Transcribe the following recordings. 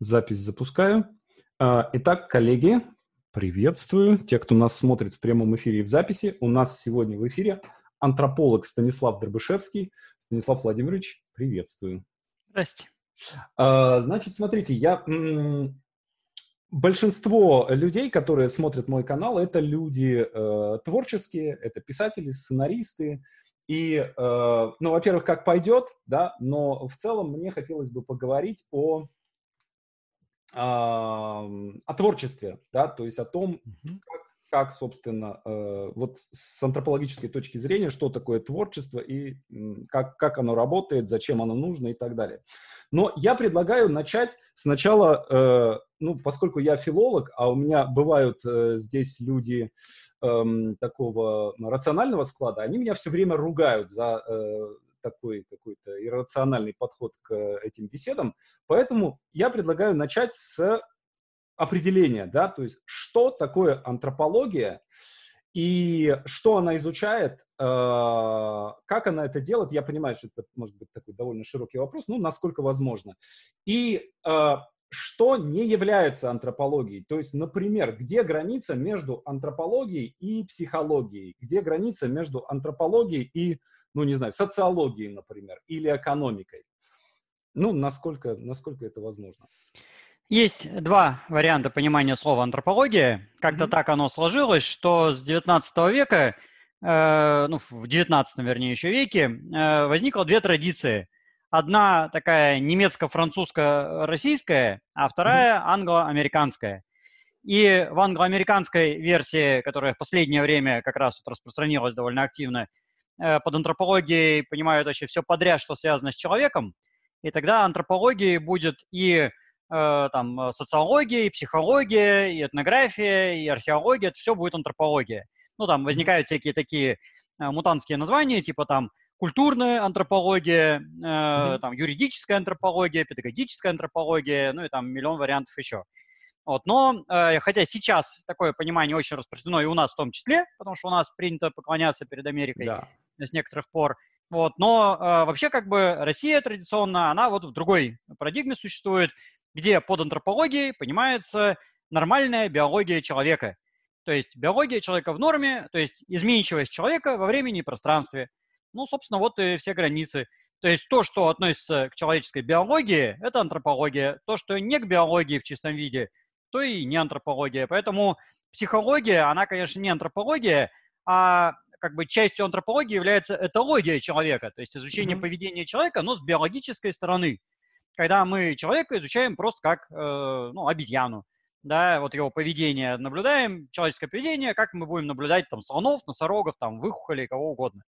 Запись запускаю. А, итак, коллеги, приветствую. Те, кто нас смотрит в прямом эфире и в записи, у нас сегодня в эфире антрополог Станислав Дробышевский. Станислав Владимирович, приветствую. Здрасте. А, значит, смотрите, я... Большинство людей, которые смотрят мой канал, это люди э, творческие, это писатели, сценаристы, и, э, ну, во-первых, как пойдет, да, но в целом мне хотелось бы поговорить о о творчестве, да, то есть о том, как, как собственно, э, вот с антропологической точки зрения, что такое творчество и как, как оно работает, зачем оно нужно и так далее. Но я предлагаю начать сначала, э, ну, поскольку я филолог, а у меня бывают э, здесь люди э, такого рационального склада, они меня все время ругают за такой какой-то иррациональный подход к этим беседам. Поэтому я предлагаю начать с определения, да, то есть что такое антропология и что она изучает, э, как она это делает. Я понимаю, что это может быть такой довольно широкий вопрос, ну, насколько возможно. И э, что не является антропологией. То есть, например, где граница между антропологией и психологией, где граница между антропологией и ну, не знаю, социологией, например, или экономикой. Ну, насколько, насколько это возможно? Есть два варианта понимания слова антропология. Как-то mm-hmm. так оно сложилось, что с 19 века, э, ну, в 19 вернее еще веке, э, возникло две традиции. Одна такая немецко-французско-российская, а вторая mm-hmm. англо-американская. И в англо-американской версии, которая в последнее время как раз вот распространилась довольно активно, под антропологией понимают вообще все подряд, что связано с человеком, и тогда антропологией будет и э, там социология, и психология, и этнография, и археология, это все будет антропология. Ну, там возникают всякие такие э, мутантские названия, типа там культурная антропология, э, mm-hmm. там юридическая антропология, педагогическая антропология, ну и там миллион вариантов еще. Вот, но, э, хотя сейчас такое понимание очень распространено и у нас в том числе, потому что у нас принято поклоняться перед Америкой, да с некоторых пор. Вот. Но э, вообще как бы Россия традиционно, она вот в другой парадигме существует, где под антропологией понимается нормальная биология человека. То есть биология человека в норме, то есть изменчивость человека во времени и пространстве. Ну, собственно, вот и все границы. То есть то, что относится к человеческой биологии, это антропология. То, что не к биологии в чистом виде, то и не антропология. Поэтому психология, она, конечно, не антропология, а как бы частью антропологии является этология человека, то есть изучение mm-hmm. поведения человека, но с биологической стороны. Когда мы человека изучаем просто как э, ну, обезьяну, да, вот его поведение наблюдаем, человеческое поведение, как мы будем наблюдать там слонов, носорогов, там выхухоли, кого угодно.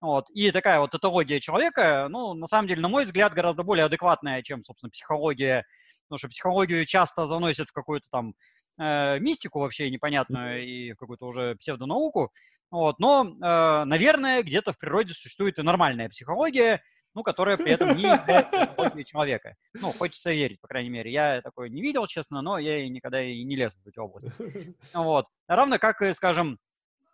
Вот. И такая вот этология человека, ну, на самом деле, на мой взгляд, гораздо более адекватная, чем, собственно, психология, потому что психологию часто заносят в какую-то там э, мистику вообще непонятную и в какую-то уже псевдонауку. Вот, но, э, наверное, где-то в природе существует и нормальная психология, ну, которая при этом не психологией человека. Ну, хочется верить, по крайней мере. Я такое не видел, честно, но я и никогда и не лез в эти области. Вот. Равно как, скажем,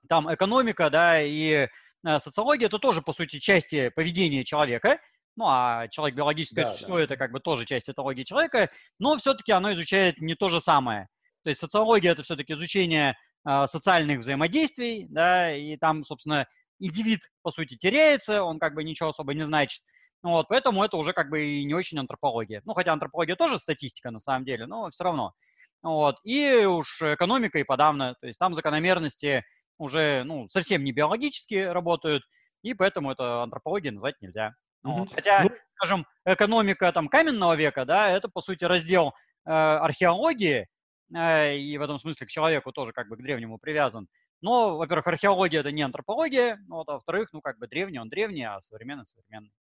там экономика, да, и э, социология, это тоже, по сути, части поведения человека, ну, а человек биологическое да, существо да. это как бы тоже часть этологии человека, но все-таки оно изучает не то же самое. То есть социология это все-таки изучение социальных взаимодействий, да, и там, собственно, индивид, по сути, теряется, он как бы ничего особо не значит. Ну вот, поэтому это уже как бы и не очень антропология. Ну, хотя антропология тоже статистика на самом деле, но все равно. Вот, и уж экономика и подавно, то есть там закономерности уже, ну, совсем не биологически работают, и поэтому это антропология назвать нельзя. Mm-hmm. Вот. Хотя, ну... скажем, экономика там каменного века, да, это, по сути, раздел э, археологии, и в этом смысле к человеку тоже как бы к древнему привязан. Но, во-первых, археология это не антропология, вот, а во-вторых, ну как бы древний он древний, а современный современный.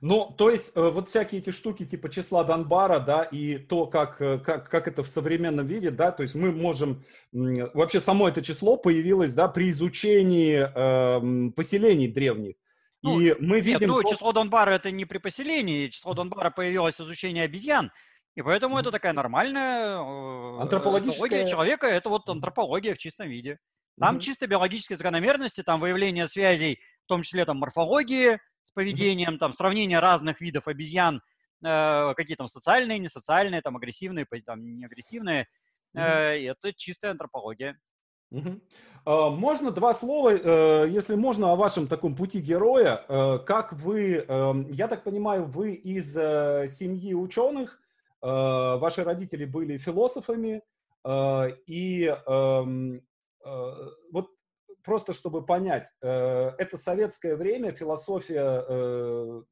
Ну, то есть э, вот всякие эти штуки типа числа Донбара, да, и то, как, э, как, как это в современном виде, да, то есть мы можем, вообще само это число появилось, да, при изучении э, поселений древних. Ну, и мы видим... Нет, ну, число Донбара это не при поселении, число Донбара появилось изучение обезьян, и поэтому это такая нормальная э, антропология человека, это вот антропология в чистом виде. Там mm-hmm. чисто биологические закономерности, там выявление связей, в том числе там морфологии с поведением, mm-hmm. там сравнение разных видов обезьян э, какие там социальные, несоциальные, там агрессивные, там неагрессивные. Mm-hmm. Это чистая антропология. Угу. Можно два слова, э, если можно, о вашем таком пути героя. Э, как вы, эм, я так понимаю, вы из э, семьи ученых, ваши родители были философами, и эм, вот просто чтобы понять, это советское время, философия,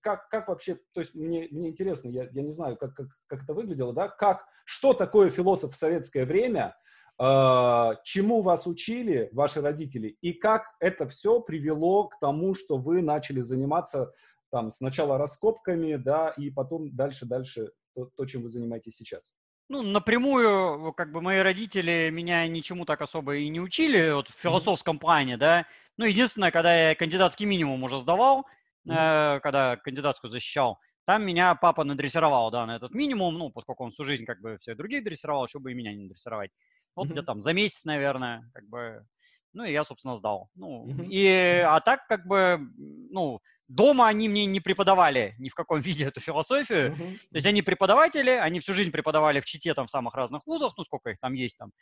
как, как вообще, то есть мне, мне интересно, я, я не знаю, как, как, как это выглядело, да, как, что такое философ в советское время, чему вас учили ваши родители и как это все привело к тому, что вы начали заниматься там сначала раскопками, да, и потом дальше-дальше то, то, чем вы занимаетесь сейчас? Ну, напрямую, как бы мои родители меня ничему так особо и не учили, вот в философском mm-hmm. плане, да. Ну, единственное, когда я кандидатский минимум уже сдавал, mm-hmm. э, когда кандидатскую защищал, там меня папа надрессировал, да, на этот минимум, ну, поскольку он всю жизнь как бы всех других дрессировал, чтобы и меня не дрессировать. Вот mm-hmm. где там за месяц, наверное, как бы. Ну, и я, собственно, сдал. Ну, mm-hmm. и, а так, как бы, ну, Дома они мне не преподавали ни в каком виде эту философию. Uh-huh. То есть они преподаватели, они всю жизнь преподавали в Чите там в самых разных вузах, ну сколько их там есть, там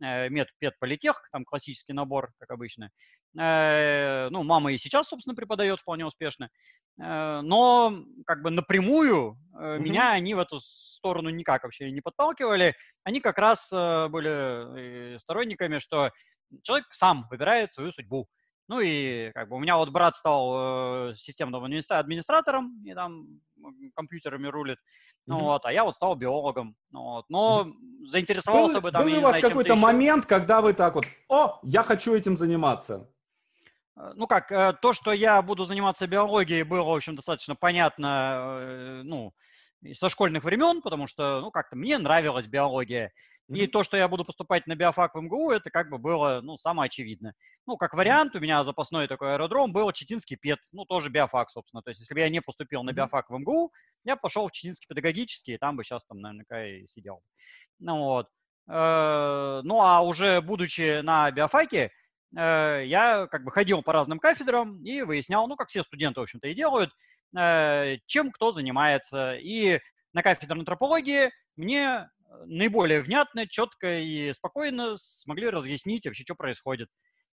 э, мед, пед, политех, там классический набор, как обычно. Э, ну, мама и сейчас, собственно, преподает вполне успешно. Э, но как бы напрямую uh-huh. меня они в эту сторону никак вообще не подталкивали. Они как раз были сторонниками, что человек сам выбирает свою судьбу. Ну и как бы у меня вот брат стал э, системным администратором и там компьютерами рулит. Ну mm-hmm. вот, а я вот стал биологом. Ну, вот. Но mm-hmm. заинтересовался был, бы там. Был у вас какой-то момент, когда вы так вот, о, я хочу этим заниматься? Э, ну как, э, то, что я буду заниматься биологией, было, в общем, достаточно понятно, э, ну, со школьных времен, потому что, ну, как-то мне нравилась биология. И то, что я буду поступать на биофак в МГУ, это как бы было, ну, самое очевидное. Ну, как вариант, у меня запасной такой аэродром был Читинский ПЕД, ну, тоже биофак, собственно. То есть, если бы я не поступил на биофак в МГУ, я пошел в Читинский педагогический, и там бы сейчас там наверняка и сидел. Ну, вот. Э, ну, а уже будучи на биофаке, э, я как бы ходил по разным кафедрам и выяснял, ну, как все студенты, в общем-то, и делают, э, чем кто занимается. И на кафедре антропологии мне наиболее внятно, четко и спокойно смогли разъяснить вообще, что происходит.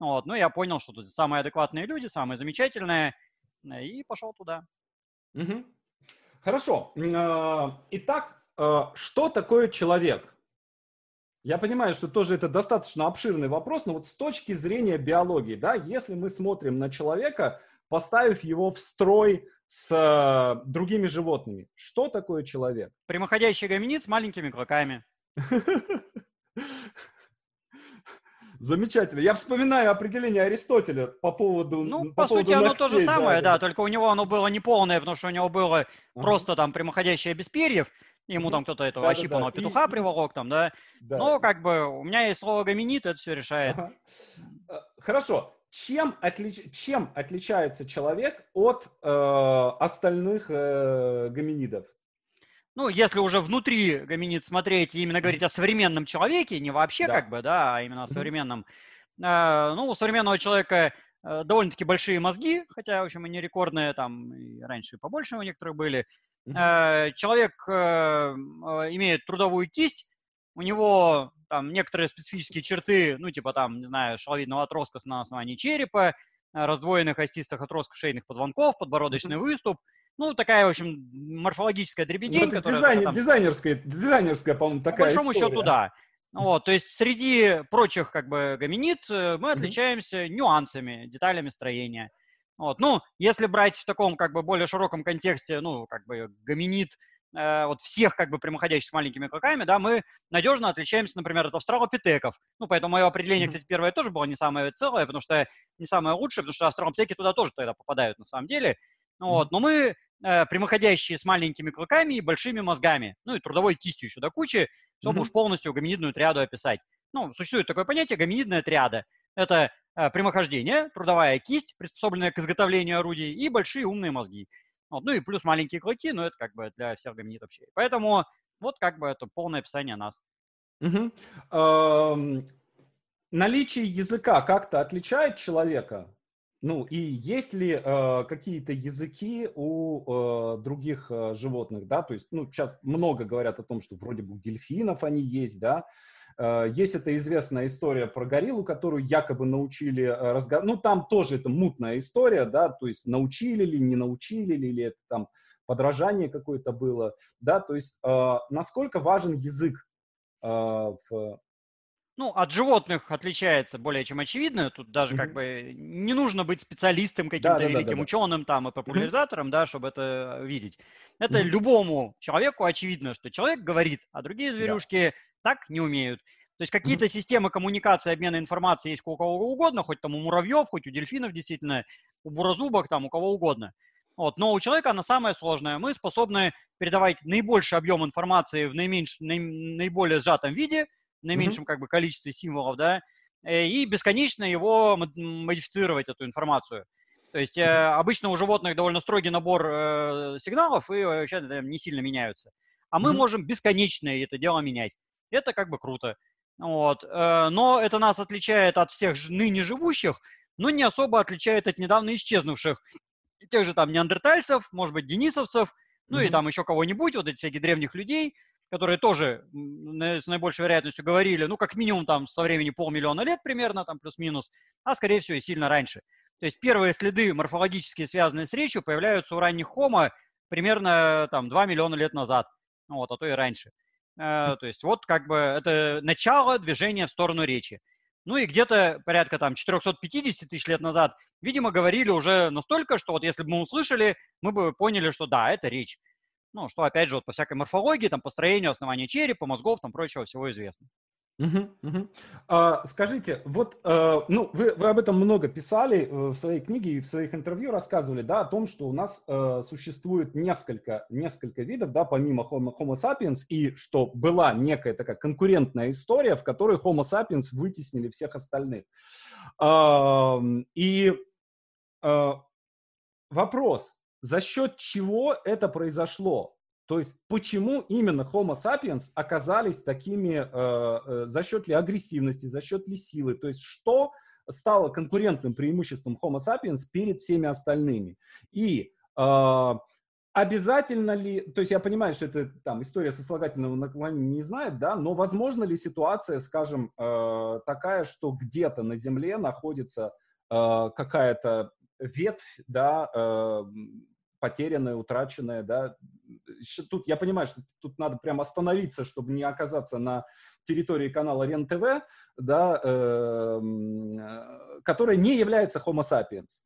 Вот. Ну, я понял, что тут самые адекватные люди, самые замечательные, э, и пошел туда. Угу. Хорошо. А, итак, что такое человек? Я понимаю, что тоже это достаточно обширный вопрос, но вот с точки зрения биологии, да, если мы смотрим на человека, поставив его в строй с э, другими животными. Что такое человек? Прямоходящий гоминид с маленькими клыками. Замечательно. Я вспоминаю определение Аристотеля по поводу Ну, по, по сути, оно то же самое, да, да, только у него оно было не полное, потому что у него было ага. просто там прямоходящее без перьев, ему там кто-то этого да, ощипанного да, да. петуха и, приволок там, да. да. Но как бы у меня есть слово гоминид, это все решает. Ага. Э, хорошо чем, отлич, чем отличается человек от э, остальных э, гоминидов? Ну, если уже внутри гоминид смотреть и именно говорить о современном человеке, не вообще да. как бы, да, а именно о современном. Э, ну, у современного человека э, довольно-таки большие мозги, хотя, в общем, и не рекордные, там и раньше побольше у некоторых были. Э, человек э, э, имеет трудовую кисть, у него там некоторые специфические черты, ну, типа там, не знаю, шаловидного отростка на основании черепа, э, раздвоенных остистых отростков шейных позвонков, подбородочный выступ. Ну, такая, в общем, морфологическая дребедень, ну, которая... Дизайн, там, дизайнерская, дизайнерская, по-моему, такая По большому история. счету, да. Вот, то есть среди прочих, как бы, гоминид э, мы отличаемся mm-hmm. нюансами, деталями строения. Вот, ну, если брать в таком, как бы, более широком контексте, ну, как бы, гоминид – э, вот всех как бы прямоходящих с маленькими клыками, да, мы надежно отличаемся, например, от австралопитеков. Ну, поэтому мое определение, кстати, первое тоже было не самое целое, потому что не самое лучшее, потому что австралопитеки туда тоже тогда попадают на самом деле. Ну, вот, но мы э, прямоходящие с маленькими клыками и большими мозгами, ну и трудовой кистью еще до кучи, чтобы mm-hmm. уж полностью гоминидную триаду описать. Ну, существует такое понятие гоминидная триада. Это э, прямохождение, трудовая кисть, приспособленная к изготовлению орудий, и большие умные мозги. Вот, ну и плюс маленькие клыки, но это как бы для всех гоминидов вообще. Поэтому вот как бы это полное описание нас. Угу. Наличие языка как-то отличает человека? Ну и есть ли э, какие-то языки у э, других э, животных, да? То есть, ну сейчас много говорят о том, что вроде бы у дельфинов они есть, да? Э, есть эта известная история про гориллу, которую якобы научили э, разговаривать. Ну там тоже это мутная история, да? То есть научили ли, не научили ли, или это там подражание какое-то было, да? То есть э, насколько важен язык э, в ну, от животных отличается более чем очевидно. Тут даже mm-hmm. как бы не нужно быть специалистом каким-то да, великим да, да, ученым там и популяризатором, mm-hmm. да, чтобы это видеть. Это mm-hmm. любому человеку очевидно, что человек говорит, а другие зверюшки да. Так не умеют. То есть какие-то mm-hmm. системы коммуникации, обмена информацией есть у кого угодно, хоть там у муравьев, хоть у дельфинов действительно, у буразубок, там у кого угодно. Вот. Но у человека она самая сложная. Мы способны передавать наибольший объем информации в наименьш... наиболее сжатом виде – наименьшем mm-hmm. как бы количестве символов, да, э, и бесконечно его модифицировать, эту информацию. То есть э, обычно у животных довольно строгий набор э, сигналов и вообще не сильно меняются. А мы mm-hmm. можем бесконечно это дело менять. Это как бы круто. Вот. Э, но это нас отличает от всех ныне живущих, но не особо отличает от недавно исчезнувших. Тех же там неандертальцев, может быть, денисовцев, ну mm-hmm. и там еще кого-нибудь, вот этих всяких древних людей, которые тоже с наибольшей вероятностью говорили, ну, как минимум там со времени полмиллиона лет примерно, там плюс-минус, а скорее всего и сильно раньше. То есть первые следы морфологически связанные с речью появляются у ранних хомо примерно там 2 миллиона лет назад, ну, вот, а то и раньше. Э, то есть вот как бы это начало движения в сторону речи. Ну и где-то порядка там 450 тысяч лет назад, видимо, говорили уже настолько, что вот если бы мы услышали, мы бы поняли, что да, это речь. Ну, что, опять же, вот по всякой морфологии, там, построению основания черепа, мозгов, там, прочего всего известно. Угу, угу. А, скажите, вот, э, ну, вы, вы об этом много писали э, в своей книге и в своих интервью рассказывали, да, о том, что у нас э, существует несколько, несколько видов, да, помимо Homo, Homo sapiens, и что была некая такая конкурентная история, в которой Homo sapiens вытеснили всех остальных. Э, и э, вопрос, за счет чего это произошло. То есть почему именно Homo sapiens оказались такими, э, э, за счет ли агрессивности, за счет ли силы, то есть что стало конкурентным преимуществом Homo sapiens перед всеми остальными. И э, обязательно ли, то есть я понимаю, что это там история сослагательного наклонения не знает, да, но возможно ли ситуация, скажем, э, такая, что где-то на Земле находится э, какая-то ветвь, да, э, потерянное, утраченное, да. Тут я понимаю, что тут надо прям остановиться, чтобы не оказаться на территории канала РЕН-ТВ, да, эм, э, которая не является Homo sapiens.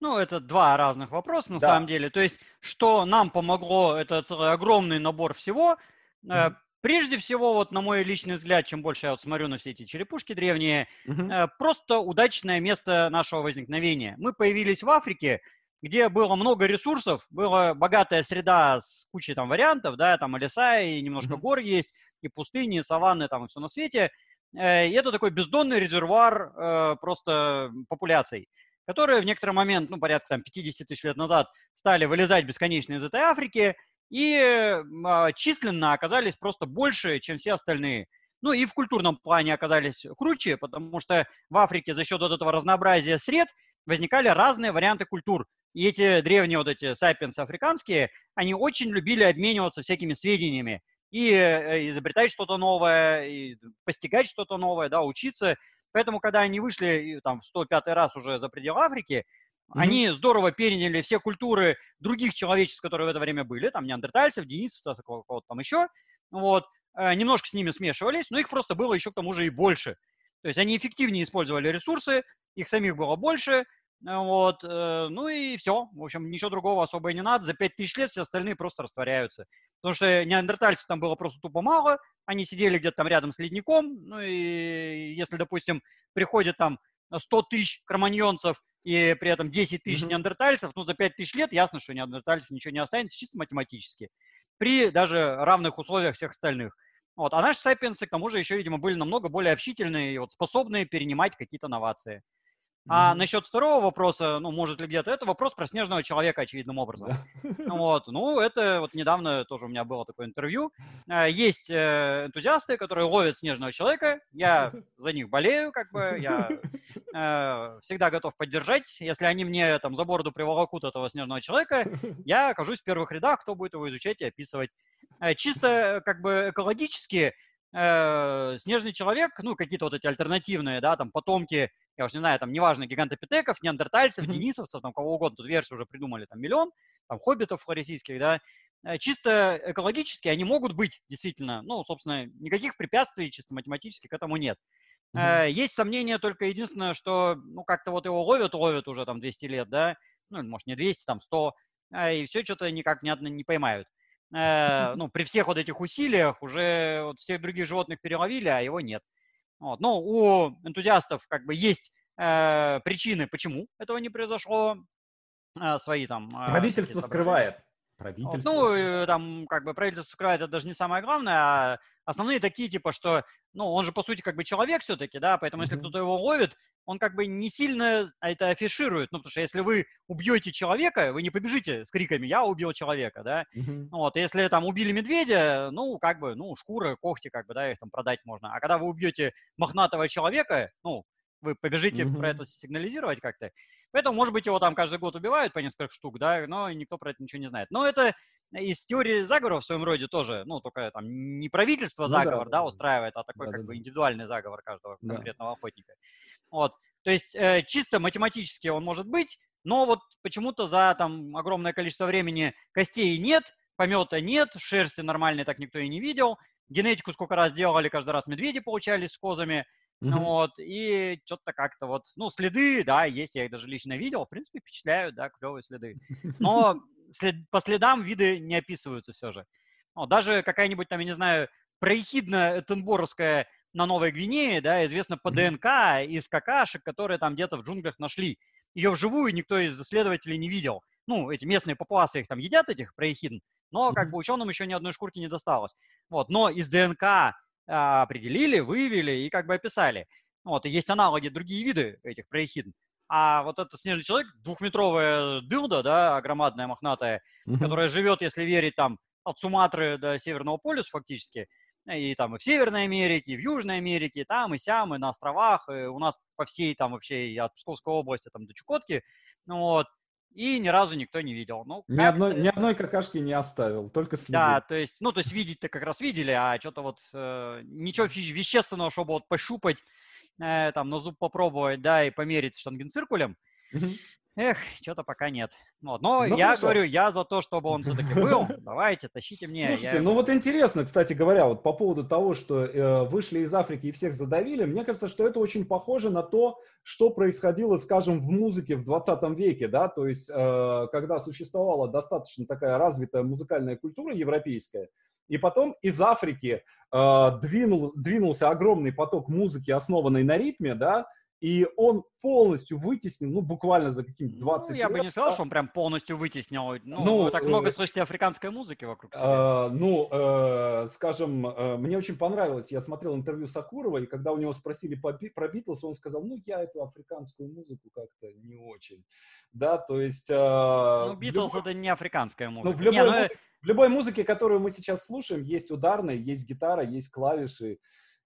Ну, это два разных вопроса на да. самом деле. То есть, что нам помогло, это огромный набор всего. Mm-hmm. Прежде всего, вот на мой личный взгляд, чем больше я вот смотрю на все эти черепушки древние, mm-hmm. просто удачное место нашего возникновения. Мы появились в Африке, где было много ресурсов, была богатая среда с кучей там вариантов, да, там и леса, и немножко mm-hmm. гор есть, и пустыни, и саванны, там и все на свете. Э, и это такой бездонный резервуар э, просто популяций, которые в некоторый момент, ну, порядка там 50 тысяч лет назад, стали вылезать бесконечно из этой Африки и э, численно оказались просто больше, чем все остальные. Ну и в культурном плане оказались круче, потому что в Африке за счет вот этого разнообразия сред возникали разные варианты культур. И эти древние вот эти сапиенсы африканские, они очень любили обмениваться всякими сведениями и э, изобретать что-то новое, и постигать что-то новое, да, учиться. Поэтому, когда они вышли там в 105 раз уже за пределы Африки, Mm-hmm. Они здорово переняли все культуры других человечеств, которые в это время были, там неандертальцев, денисовцев, кого-то там еще, вот, э, немножко с ними смешивались, но их просто было еще к тому же и больше. То есть они эффективнее использовали ресурсы, их самих было больше, вот, э, ну и все. В общем, ничего другого особо и не надо. За 5000 лет все остальные просто растворяются. Потому что неандертальцев там было просто тупо мало. Они сидели где-то там рядом с ледником. Ну и если, допустим, приходит там 100 тысяч кроманьонцев и при этом 10 тысяч mm-hmm. неандертальцев, ну за 5000 лет ясно, что неандертальцев ничего не останется, чисто математически. При даже равных условиях всех остальных. Вот. А наши сапиенсы, к тому же, еще, видимо, были намного более общительные и вот способные перенимать какие-то новации. А mm-hmm. насчет второго вопроса, ну, может ли где-то, это вопрос про снежного человека, очевидным образом. Вот, ну, это вот недавно тоже у меня было такое интервью. А, есть э, энтузиасты, которые ловят снежного человека. Я за них болею, как бы, я э, всегда готов поддержать. Если они мне там за бороду приволокут этого снежного человека, я окажусь в первых рядах, кто будет его изучать и описывать. Э, чисто как бы экологически э, снежный человек, ну, какие-то вот эти альтернативные, да, там, потомки, я уж не знаю, там, неважно, гигантопитеков, неандертальцев, mm-hmm. денисовцев, там, кого угодно, тут версию уже придумали, там, миллион, там, хоббитов российских, да, э, чисто экологически они могут быть, действительно, ну, собственно, никаких препятствий чисто математически к этому нет. Mm-hmm. Есть сомнение только единственное, что, ну, как-то вот его ловят, ловят уже там 200 лет, да, ну, может, не 200, там, 100, э, и все что-то никак не, не поймают э, ну, при всех вот этих усилиях уже вот всех других животных переловили, а его нет. Вот. Ну, у энтузиастов как бы есть э, причины, почему этого не произошло, э, свои там... Э, Правительство скрывает. Правительство. Ну, э, там, как бы правительство скрывает, это даже не самое главное, а основные такие, типа, что, ну, он же, по сути, как бы человек все-таки, да, поэтому mm-hmm. если кто-то его ловит, он как бы не сильно это афиширует, ну, потому что если вы убьете человека, вы не побежите с криками «я убил человека», да, mm-hmm. вот, если там убили медведя, ну, как бы, ну, шкура, когти, как бы, да, их там продать можно, а когда вы убьете мохнатого человека, ну, вы побежите mm-hmm. про это сигнализировать как-то. Поэтому, может быть, его там каждый год убивают по несколько штук, да, но никто про это ничего не знает. Но это из теории заговора в своем роде тоже, ну, только там не правительство ну, заговор, да, да, устраивает, а такой да, как да, бы индивидуальный заговор каждого да. конкретного охотника. Вот. То есть э, чисто математически он может быть, но вот почему-то за там огромное количество времени костей нет, помета нет, шерсти нормальной так никто и не видел, генетику сколько раз делали, каждый раз медведи получались с козами, Mm-hmm. Вот, и что-то как-то вот, ну, следы, да, есть, я их даже лично видел, в принципе, впечатляют, да, клевые следы. Но след, по следам виды не описываются все же. Ну, даже какая-нибудь там, я не знаю, проехидно-этенборовская на Новой Гвинее, да, известна по ДНК из какашек, которые там где-то в джунглях нашли. Ее вживую никто из исследователей не видел. Ну, эти местные папуасы их там едят, этих проехидн, но как бы ученым еще ни одной шкурки не досталось. Вот, но из ДНК определили, выявили и как бы описали. Вот, и есть аналоги, другие виды этих проехидн. А вот этот снежный человек, двухметровая дылда, да, громадная, мохнатая, mm-hmm. которая живет, если верить, там, от Суматры до Северного полюса фактически, и там и в Северной Америке, и в Южной Америке, и там, и сям, и на островах, и у нас по всей там вообще и от Псковской области там до Чукотки, ну вот, и ни разу никто не видел. Ну, ни, одной, ни одной какашки не оставил, только следы. Да, то есть, ну, то есть видеть-то как раз видели, а что-то вот э, ничего вещественного, чтобы вот пощупать, э, там, на зуб попробовать, да, и померить штангенциркулем, Эх, что-то пока нет. Вот. Но ну, я хорошо. говорю, я за то, чтобы он все-таки был. Давайте, тащите мне. Слушайте, я... ну вот интересно, кстати говоря, вот по поводу того, что э, вышли из Африки и всех задавили, мне кажется, что это очень похоже на то, что происходило, скажем, в музыке в 20 веке, да, то есть э, когда существовала достаточно такая развитая музыкальная культура европейская, и потом из Африки э, двинул, двинулся огромный поток музыки, основанной на ритме, да, и он полностью вытеснил, ну, буквально за каким-то 20 ну, я лет. бы не сказал, что он прям полностью вытеснил. Ну, ну вы так много э, слышите африканской музыки вокруг себя. Э, ну, э, скажем, э, мне очень понравилось, я смотрел интервью Сакурова, и когда у него спросили по, про Битлз, он сказал, ну, я эту африканскую музыку как-то не очень. Да, то есть... Э, ну, Битлз любой... это не африканская музыка. Ну, в любой, не, ну, музыке, в любой музыке, которую мы сейчас слушаем, есть ударная, есть гитара, есть клавиши.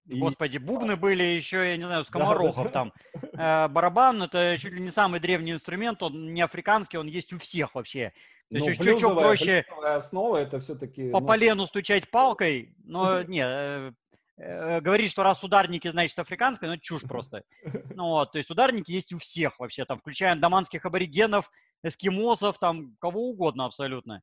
Господи, бубны были еще, я не знаю, скоморохов там. Э, барабан — это чуть ли не самый древний инструмент, он не африканский, он есть у всех вообще. То есть ну, чуть-чуть проще основа это все-таки... По ну... полену стучать палкой, но не, э, э, говорить, что раз ударники, значит африканское, ну чушь просто. Ну вот, то есть ударники есть у всех вообще, там, включая андаманских аборигенов, эскимосов, там, кого угодно абсолютно.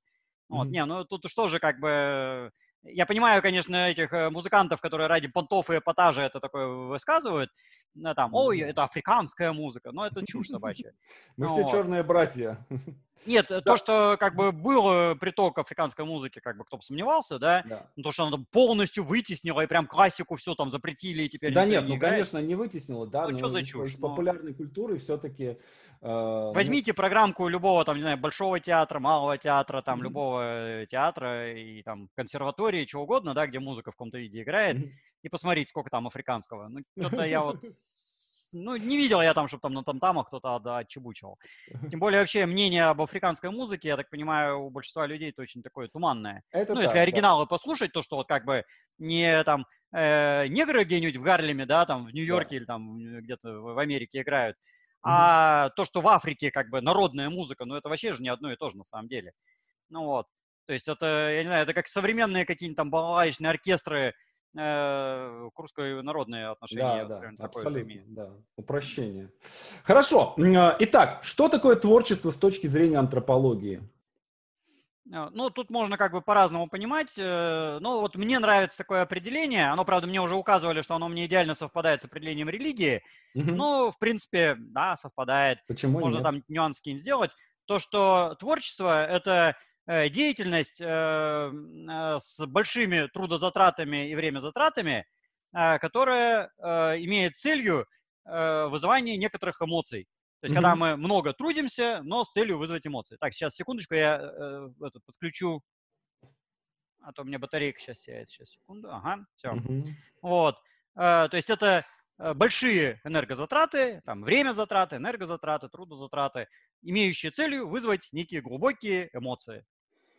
Вот, mm-hmm. не, ну тут что же как бы я понимаю, конечно, этих э, музыкантов, которые ради понтов и эпатажа это такое высказывают. Ну, там, ой, это африканская музыка. Но это чушь собачья. Мы все черные братья. Нет, да. то, что как бы был э, приток африканской музыки, как бы кто бы сомневался, да, то, что она полностью вытеснила и прям классику все там запретили и теперь Да нет, не ну, конечно, не вытеснила, да, ну, но что за чушь? из популярной культуры все-таки... Э, ну Возьмите программку любого там, не знаю, большого театра, малого театра, там, mm-hmm. любого театра и там консерватории, чего угодно, да, где музыка в каком-то виде играет, mm-hmm. и посмотрите, сколько там африканского. Ну, что-то я вот ну, не видел я там, чтобы там на там-тамах кто-то отчебучивал. Тем более вообще мнение об африканской музыке, я так понимаю, у большинства людей это очень такое туманное. Это ну, так, если оригиналы да. послушать, то что вот как бы не там э, негры где-нибудь в Гарлеме, да, там в Нью-Йорке да. или там где-то в Америке играют. А то, что в Африке как бы народная музыка, ну это вообще же не одно и то же на самом деле. Ну вот. То есть это, я не знаю, это как современные какие-нибудь там балалайчные оркестры, э, курское народное отношение. Да, да, абсолютно, да, упрощение. Хорошо, а, итак, что такое творчество с точки зрения антропологии? Э, ну, тут можно как бы по-разному понимать. Э, ну, вот мне нравится такое определение. Оно, правда, мне уже указывали, что оно мне идеально совпадает с определением религии. Угу. Ну, в принципе, да, совпадает. Почему Можно нет? там нюанс сделать. То, что творчество – это Э, деятельность с большими трудозатратами и времязатратами, которая имеет целью вызывание некоторых эмоций. То есть, mm-hmm. когда мы много трудимся, но с целью вызвать эмоции. Так, сейчас, секундочку, я э, это, подключу. А то у меня батарейка сейчас сядет. Сейчас, секунду. Ага, все. Mm-hmm. Вот. Э, то есть, это большие энергозатраты, там, время затраты, энергозатраты, трудозатраты, имеющие целью вызвать некие глубокие эмоции.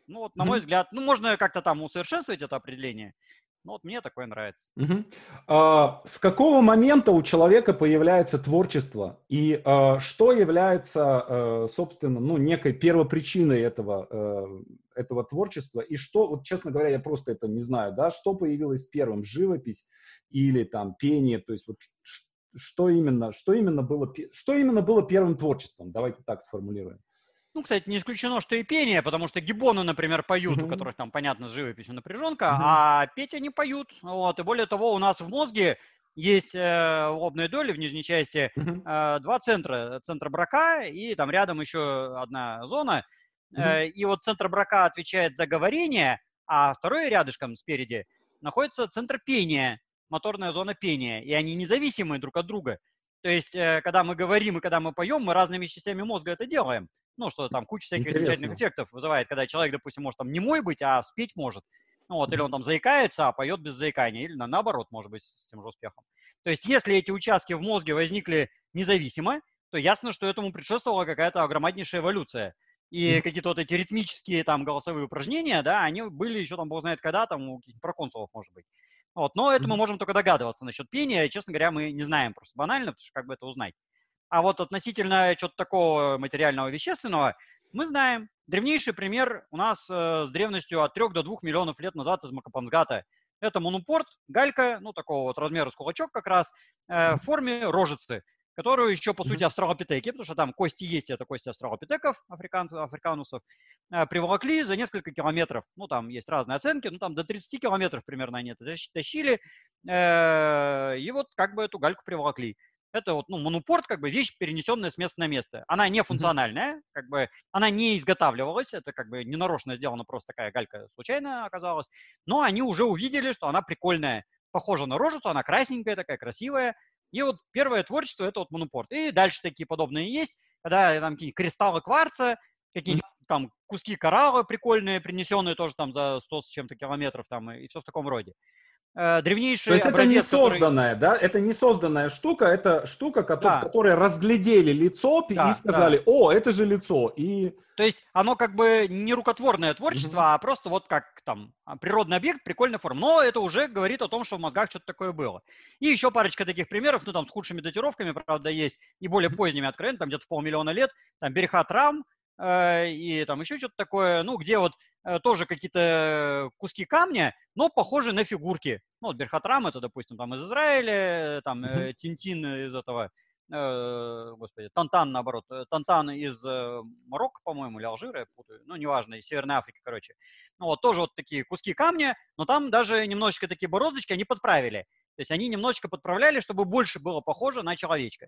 Ну вот, на mm-hmm. мой взгляд, ну можно как-то там усовершенствовать это определение, но вот мне такое нравится. Mm-hmm. А, с какого момента у человека появляется творчество? И а, что является, а, собственно, ну, некой первопричиной этого, а, этого творчества? И что, вот честно говоря, я просто это не знаю, да, что появилось первым, живопись или там пение, то есть вот что именно, что именно было, что именно было первым творчеством? Давайте так сформулируем. Ну, кстати, не исключено, что и пение, потому что гибоны, например, поют, mm-hmm. у которых там, понятно, с живописью напряженка, mm-hmm. а петь они поют. Вот. И более того, у нас в мозге есть э, лобные доли в нижней части, mm-hmm. э, два центра. Центр брака и там рядом еще одна зона. Mm-hmm. Э, и вот центр брака отвечает за говорение, а второй рядышком спереди находится центр пения, моторная зона пения. И они независимые друг от друга. То есть, э, когда мы говорим и когда мы поем, мы разными частями мозга это делаем ну, что там куча всяких Интересно. замечательных эффектов вызывает, когда человек, допустим, может там не мой быть, а спеть может. Ну, вот, или он там заикается, а поет без заикания, или на, наоборот, может быть, с тем же успехом. То есть, если эти участки в мозге возникли независимо, то ясно, что этому предшествовала какая-то громаднейшая эволюция. И mm-hmm. какие-то вот эти ритмические там голосовые упражнения, да, они были еще там, бог знает когда, там у каких-то проконсулов, может быть. Вот, но это mm-hmm. мы можем только догадываться насчет пения. Честно говоря, мы не знаем просто банально, потому что как бы это узнать. А вот относительно чего-то такого материального вещественного, мы знаем. Древнейший пример у нас э, с древностью от 3 до 2 миллионов лет назад из Макапансгата. Это монупорт, галька, ну, такого вот размера с кулачок как раз, э, в форме рожицы, которую еще, по сути, австралопитеки, потому что там кости есть, это кости австралопитеков, африканцев, африканусов, э, приволокли за несколько километров. Ну, там есть разные оценки, ну, там до 30 километров примерно они это тащили, э, и вот как бы эту гальку приволокли. Это вот, ну, монупорт, как бы вещь, перенесенная с места на место. Она не функциональная, как бы, она не изготавливалась, это как бы ненарочно сделана, просто такая галька случайно оказалась. Но они уже увидели, что она прикольная, похожа на рожицу, она красненькая такая, красивая. И вот первое творчество – это вот монупорт. И дальше такие подобные есть, когда там какие-нибудь кристаллы кварца, какие-нибудь там куски коралла прикольные, принесенные тоже там за 100 с чем-то километров там и все в таком роде древнейший То есть образец, это не созданная, который... да? Это не созданная штука, это штука, да. которой разглядели лицо да, и сказали, да. о, это же лицо. И... То есть оно как бы не рукотворное творчество, mm-hmm. а просто вот как там а, природный объект, прикольная форма. Но это уже говорит о том, что в мозгах что-то такое было. И еще парочка таких примеров, ну там с худшими датировками, правда, есть, и более поздними откровенно, там где-то в полмиллиона лет, там Берхат Рам, э, и там еще что-то такое, ну где вот Э, тоже какие-то куски камня, но похожи на фигурки. Ну, вот Берхатрам это, допустим, там из Израиля, там mm-hmm. Тинтин из этого, э, господи, Тантан, наоборот, э, Тантан из э, Марокко, по-моему, или Алжира, я путаю, ну, неважно, из Северной Африки, короче. Ну, вот тоже вот такие куски камня, но там даже немножечко такие бороздочки они подправили. То есть они немножечко подправляли, чтобы больше было похоже на человечка.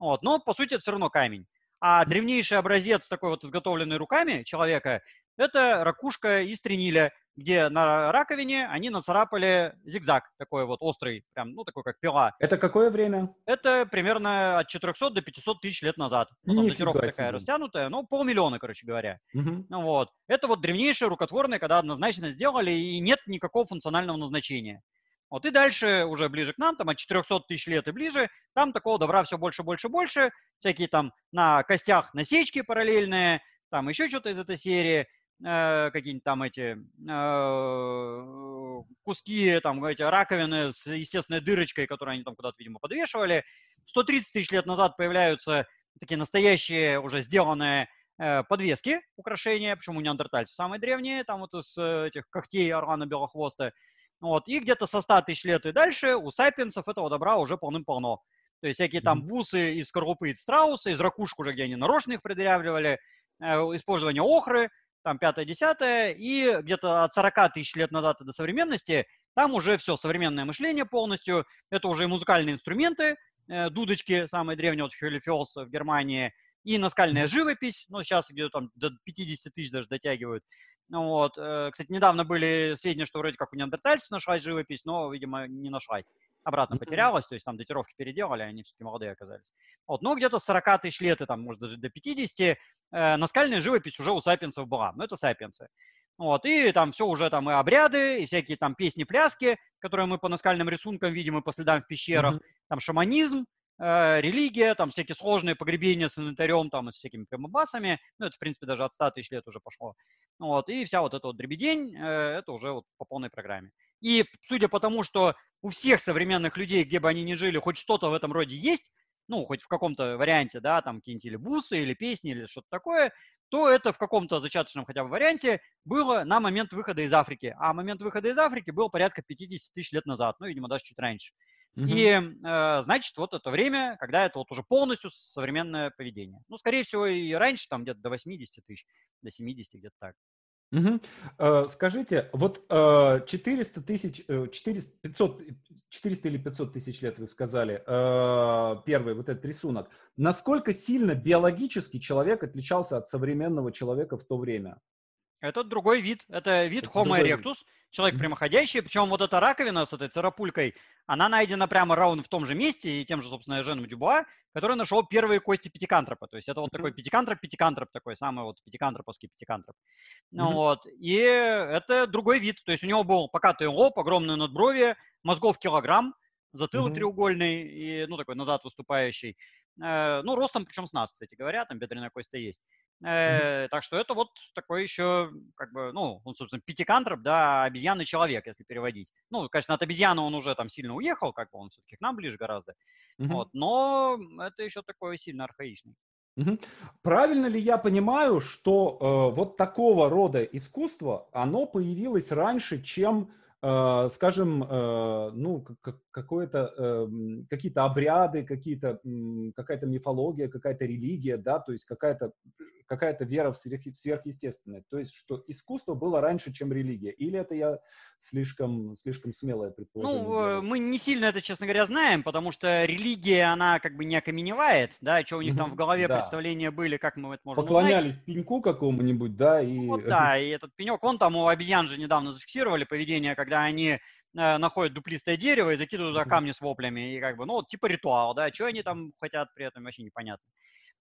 Вот, но, по сути, это все равно камень. А древнейший образец, такой вот изготовленный руками человека, это ракушка из трениля, где на раковине они нацарапали зигзаг такой вот острый, прям, ну, такой как пила. Это какое время? Это примерно от 400 до 500 тысяч лет назад. Ну, там датировка себе. такая растянутая, ну, полмиллиона, короче говоря. Угу. Ну, вот. Это вот древнейшее рукотворное, когда однозначно сделали, и нет никакого функционального назначения. Вот и дальше, уже ближе к нам, там от 400 тысяч лет и ближе, там такого добра все больше, больше, больше. Всякие там на костях насечки параллельные, там еще что-то из этой серии, э, какие-нибудь там эти э, куски, там эти раковины с естественной дырочкой, которую они там куда-то, видимо, подвешивали. 130 тысяч лет назад появляются такие настоящие уже сделанные э, подвески, украшения, почему неандертальцы самые древние, там вот из э, этих когтей органа белохвоста. Вот, и где-то со 100 тысяч лет и дальше у сапиенсов этого добра уже полным-полно. То есть всякие там бусы из скорлупы из страуса, из ракушек уже, где они нарочно их предъявляли, э, использование охры, там пятое-десятое, и где-то от 40 тысяч лет назад до современности там уже все, современное мышление полностью, это уже музыкальные инструменты, э, дудочки, самые древние, вот Хюлифелс в Германии, и наскальная живопись, ну, сейчас где-то там до 50 тысяч даже дотягивают. Ну, вот. Э, кстати, недавно были сведения, что вроде как у неандертальцев нашлась живопись, но, видимо, не нашлась. Обратно потерялась, то есть там датировки переделали, они все-таки молодые оказались. Вот, но где-то 40 тысяч лет, и там, может, даже до 50, э, наскальная живопись уже у сапиенсов была. Но это сапиенсы. Вот, и там все уже там и обряды, и всякие там песни-пляски, которые мы по наскальным рисункам видим и по следам в пещерах, mm-hmm. там шаманизм, э, религия, там всякие сложные погребения с инвентарем, там, с всякими прямобасами, ну, это, в принципе, даже от 100 тысяч лет уже пошло, вот, и вся вот эта вот дребедень, э, это уже вот по полной программе. И судя по тому, что у всех современных людей, где бы они ни жили, хоть что-то в этом роде есть, ну, хоть в каком-то варианте, да, там какие-нибудь или бусы, или песни, или что-то такое, то это в каком-то зачаточном хотя бы варианте было на момент выхода из Африки. А момент выхода из Африки был порядка 50 тысяч лет назад, ну, видимо, даже чуть раньше. И, э, значит, вот это время, когда это вот уже полностью современное поведение. Ну, скорее всего, и раньше, там где-то до 80 тысяч, до 70 где-то так. Угу. Э, скажите, вот э, 400 тысяч, 400, 500, 400 или 500 тысяч лет вы сказали, э, первый вот этот рисунок. Насколько сильно биологически человек отличался от современного человека в то время? Это другой вид. Это вид это Homo erectus, человек прямоходящий. Причем вот эта раковина с этой царапулькой, она найдена прямо ровно в том же месте и тем же, собственно, Женом Дюбуа, который нашел первые кости пятикантропа. То есть это вот такой пятикантроп-пятикантроп, такой самый вот пятикантроповский пятикантроп. Ну, вот. И это другой вид. То есть у него был покатый лоб, огромное надбровье, мозгов килограмм, затылок mm-hmm. треугольный и, ну, такой назад выступающий. Э, ну, ростом, причем с нас, кстати говоря, там бедренная кость-то есть. Mm-hmm. Так что это вот такой еще, как бы, ну, он, собственно, пятикантроп, да, обезьяны человек, если переводить. Ну, конечно, от обезьяны он уже там сильно уехал, как бы он все-таки к нам ближе гораздо. Mm-hmm. Вот, но это еще такой сильно архаичный. Правильно ли я понимаю, что э, вот такого рода искусство, оно появилось раньше, чем э, скажем, э, ну, какое-то, какие-то обряды, какие-то, какая-то мифология, какая-то религия, да, то есть какая-то какая-то вера в сверх, сверхъестественное. То есть, что искусство было раньше, чем религия. Или это я слишком, слишком смелое предположение? Ну, делаю? мы не сильно это, честно говоря, знаем, потому что религия, она как бы не окаменевает, да, что у них там в голове да. представления были, как мы это можем Поклонялись узнать. пеньку какому-нибудь, да, и... Ну, вот, да, и этот пенек, он там у обезьян же недавно зафиксировали поведение, когда они э, находят дуплистое дерево и закидывают туда камни с воплями, и как бы, ну, вот типа ритуал, да, что они там хотят при этом, вообще непонятно.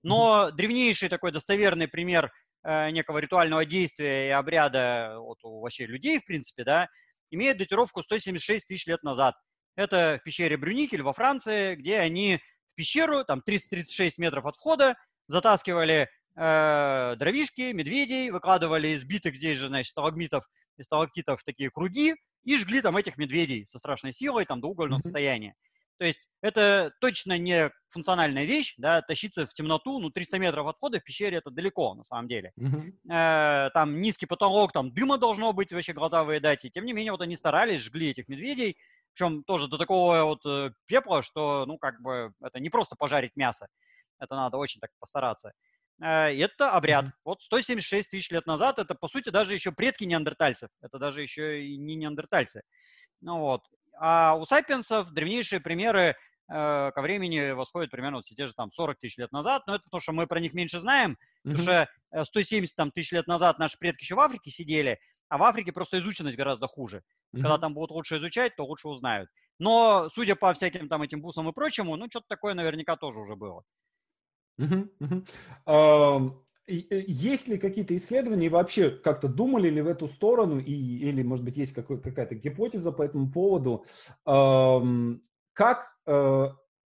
Но древнейший такой достоверный пример э, некого ритуального действия и обряда вот, у вообще людей, в принципе, да, имеет датировку 176 тысяч лет назад. Это в пещере Брюникель во Франции, где они в пещеру, там 336 метров от входа, затаскивали э, дровишки, медведей, выкладывали из битых здесь же, значит, сталагмитов и сталактитов такие круги и жгли там этих медведей со страшной силой, там, до угольного mm-hmm. состояния. То есть это точно не функциональная вещь, да, тащиться в темноту, ну, 300 метров от входа в пещере это далеко, на самом деле. Mm-hmm. Э, там низкий потолок, там дыма должно быть, вообще глаза выедать, и тем не менее вот они старались, жгли этих медведей, причем тоже до такого вот э, пепла, что, ну, как бы, это не просто пожарить мясо, это надо очень так постараться. Э, это обряд. Mm-hmm. Вот 176 тысяч лет назад, это, по сути, даже еще предки неандертальцев, это даже еще и не неандертальцы. Ну вот, а у сапиенсов древнейшие примеры э, ко времени восходят примерно вот те же там 40 тысяч лет назад, но это потому, что мы про них меньше знаем, mm-hmm. потому что 170 э, там, тысяч лет назад наши предки еще в Африке сидели, а в Африке просто изученность гораздо хуже. Mm-hmm. Когда там будут лучше изучать, то лучше узнают. Но, судя по всяким там этим бусам и прочему, ну, что-то такое наверняка тоже уже было. Uh-huh, uh-huh. Uh, есть ли какие-то исследования, вообще как-то думали ли в эту сторону, и, или, может быть, есть какая-то гипотеза по этому поводу, эм, как, э,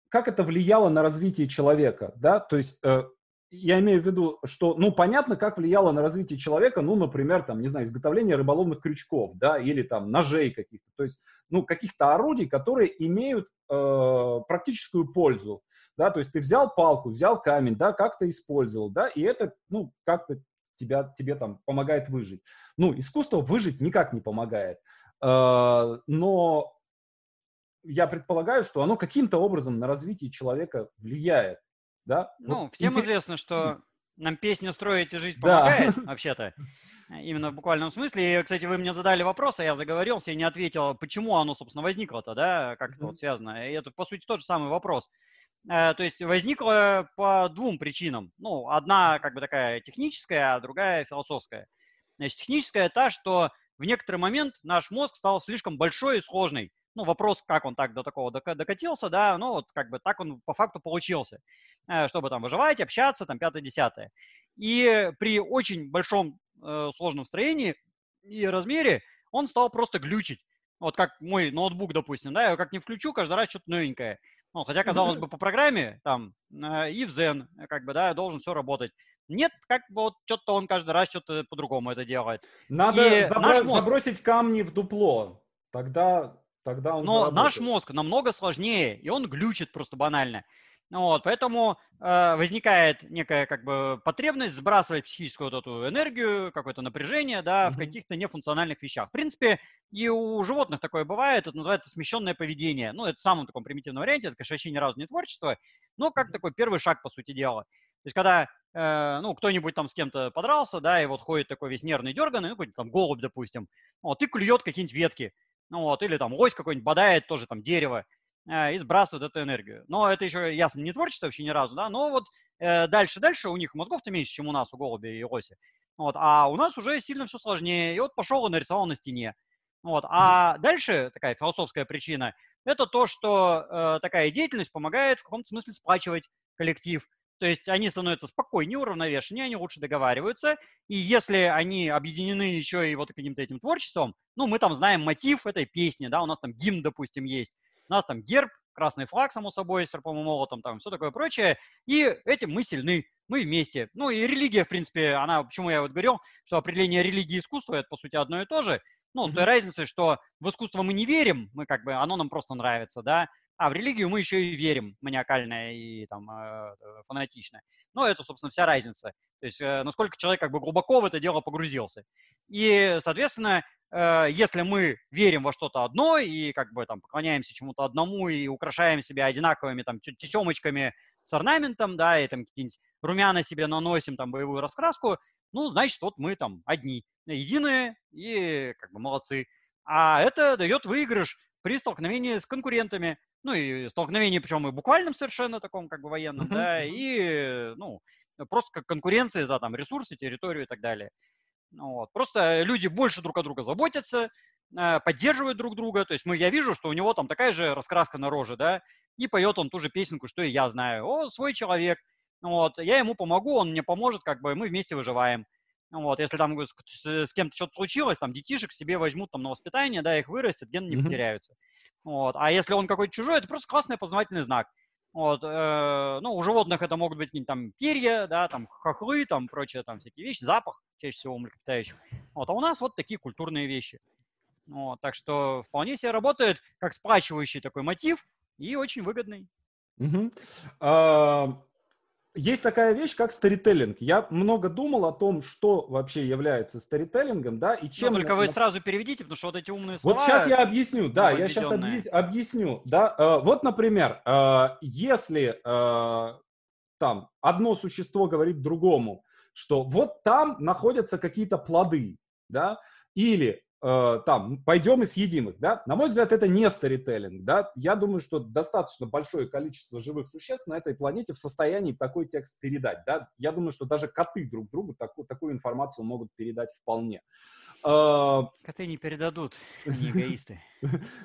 как это влияло на развитие человека, да, то есть э, я имею в виду, что, ну, понятно, как влияло на развитие человека, ну, например, там, не знаю, изготовление рыболовных крючков, да, или там ножей каких-то, то есть, ну, каких-то орудий, которые имеют э, практическую пользу, да, то есть ты взял палку, взял камень, да, как-то использовал, да, и это, ну, как-то тебя, тебе там помогает выжить. Ну, искусство выжить никак не помогает, э, но я предполагаю, что оно каким-то образом на развитие человека влияет да? Ну, вот всем интерес... известно, что нам песню строить и жизнь помогает, да. вообще-то. Именно в буквальном смысле. И, кстати, вы мне задали вопрос, а я заговорился и не ответил, почему оно, собственно, возникло-то, да, как это вот связано. И это, по сути, тот же самый вопрос. Э, то есть возникло по двум причинам. Ну, одна как бы такая техническая, а другая философская. Значит, техническая та, что в некоторый момент наш мозг стал слишком большой и сложный ну, вопрос, как он так до такого докатился, да, ну, вот как бы так он по факту получился, э, чтобы там выживать, общаться, там, пятое-десятое. И при очень большом э, сложном строении и размере он стал просто глючить. Вот как мой ноутбук, допустим, да, я как не включу, каждый раз что-то новенькое. Ну, хотя, казалось бы, по программе, там, э, и в Zen, как бы, да, должен все работать. Нет, как бы вот что-то он каждый раз что-то по-другому это делает. Надо забро- мозг... забросить камни в дупло. Тогда Тогда он Но заработает. наш мозг намного сложнее, и он глючит просто банально. Вот, поэтому э, возникает некая как бы потребность сбрасывать психическую вот эту энергию, какое-то напряжение, да, mm-hmm. в каких-то нефункциональных вещах. В принципе, и у животных такое бывает, это называется смещенное поведение. Ну, это в самом таком примитивном варианте, это, конечно, вообще ни разу не творчество, но как такой первый шаг, по сути дела. То есть, когда, э, ну, кто-нибудь там с кем-то подрался, да, и вот ходит такой весь нервный, дерганный, ну, какой-нибудь там голубь, допустим, вот, и клюет какие-нибудь ветки. Ну вот, или там ось какой-нибудь бодает тоже там дерево и сбрасывает эту энергию. Но это еще, ясно, не творчество вообще ни разу, да, но вот э, дальше-дальше у них мозгов-то меньше, чем у нас, у голуби и оси. Вот, а у нас уже сильно все сложнее. И вот пошел и нарисовал на стене. Вот. А дальше такая философская причина – это то, что э, такая деятельность помогает в каком-то смысле сплачивать коллектив. То есть они становятся спокойнее, уравновешеннее, они лучше договариваются. И если они объединены еще и вот каким-то этим творчеством, ну, мы там знаем мотив этой песни, да, у нас там гимн, допустим, есть, у нас там герб, красный флаг, само собой, с серпом и молотом, там, все такое прочее, и этим мы сильны, мы вместе. Ну, и религия, в принципе, она, почему я вот говорил, что определение религии и искусства, это, по сути, одно и то же, ну, с той разницей, что в искусство мы не верим, мы как бы, оно нам просто нравится, да, а в религию мы еще и верим, маниакально и там э, фанатично. Ну, это, собственно, вся разница. То есть, э, насколько человек как бы глубоко в это дело погрузился. И, соответственно, э, если мы верим во что-то одно и как бы там поклоняемся чему-то одному и украшаем себя одинаковыми там тесемочками с орнаментом, да, и там какие-нибудь румяна себе наносим, там, боевую раскраску, ну, значит, вот мы там одни, единые и как бы молодцы. А это дает выигрыш при столкновении с конкурентами, ну и столкновение, причем и буквальном совершенно таком, как бы военном, uh-huh. да, и, ну, просто как конкуренция за там ресурсы, территорию и так далее. Ну вот. Просто люди больше друг о друга заботятся, э, поддерживают друг друга. То есть мы, я вижу, что у него там такая же раскраска на роже, да, и поет он ту же песенку, что и я знаю. О, свой человек. Вот, я ему помогу, он мне поможет, как бы мы вместе выживаем. Вот, если там с, кем-то что-то случилось, там детишек себе возьмут там на воспитание, да, их вырастет, гены не mm-hmm. потеряются. Вот. А если он какой-то чужой, это просто классный познавательный знак. Вот, э, ну, у животных это могут быть какие-то там перья, да, там хохлы, там прочие там всякие вещи, запах, чаще всего у млекопитающих. Вот, а у нас вот такие культурные вещи. Вот, так что вполне себе работает как сплачивающий такой мотив и очень выгодный. Угу. А, есть такая вещь, как старителлинг. Я много думал о том, что вообще является старителлингом, да, и чем... Но только вы сразу переведите, потому что вот эти умные слова... Вот сейчас я объясню, да, я сейчас объяс... объясню, да. Э, вот, например, э, если э, там одно существо говорит другому, что вот там находятся какие-то плоды, да, или э, там, пойдем и съедим их, да, на мой взгляд, это не старителлинг, да, я думаю, что достаточно большое количество живых существ на этой планете в состоянии такой текст передать, да, я думаю, что даже коты друг другу такую, такую информацию могут передать вполне. А, Коты не передадут, они эгоисты.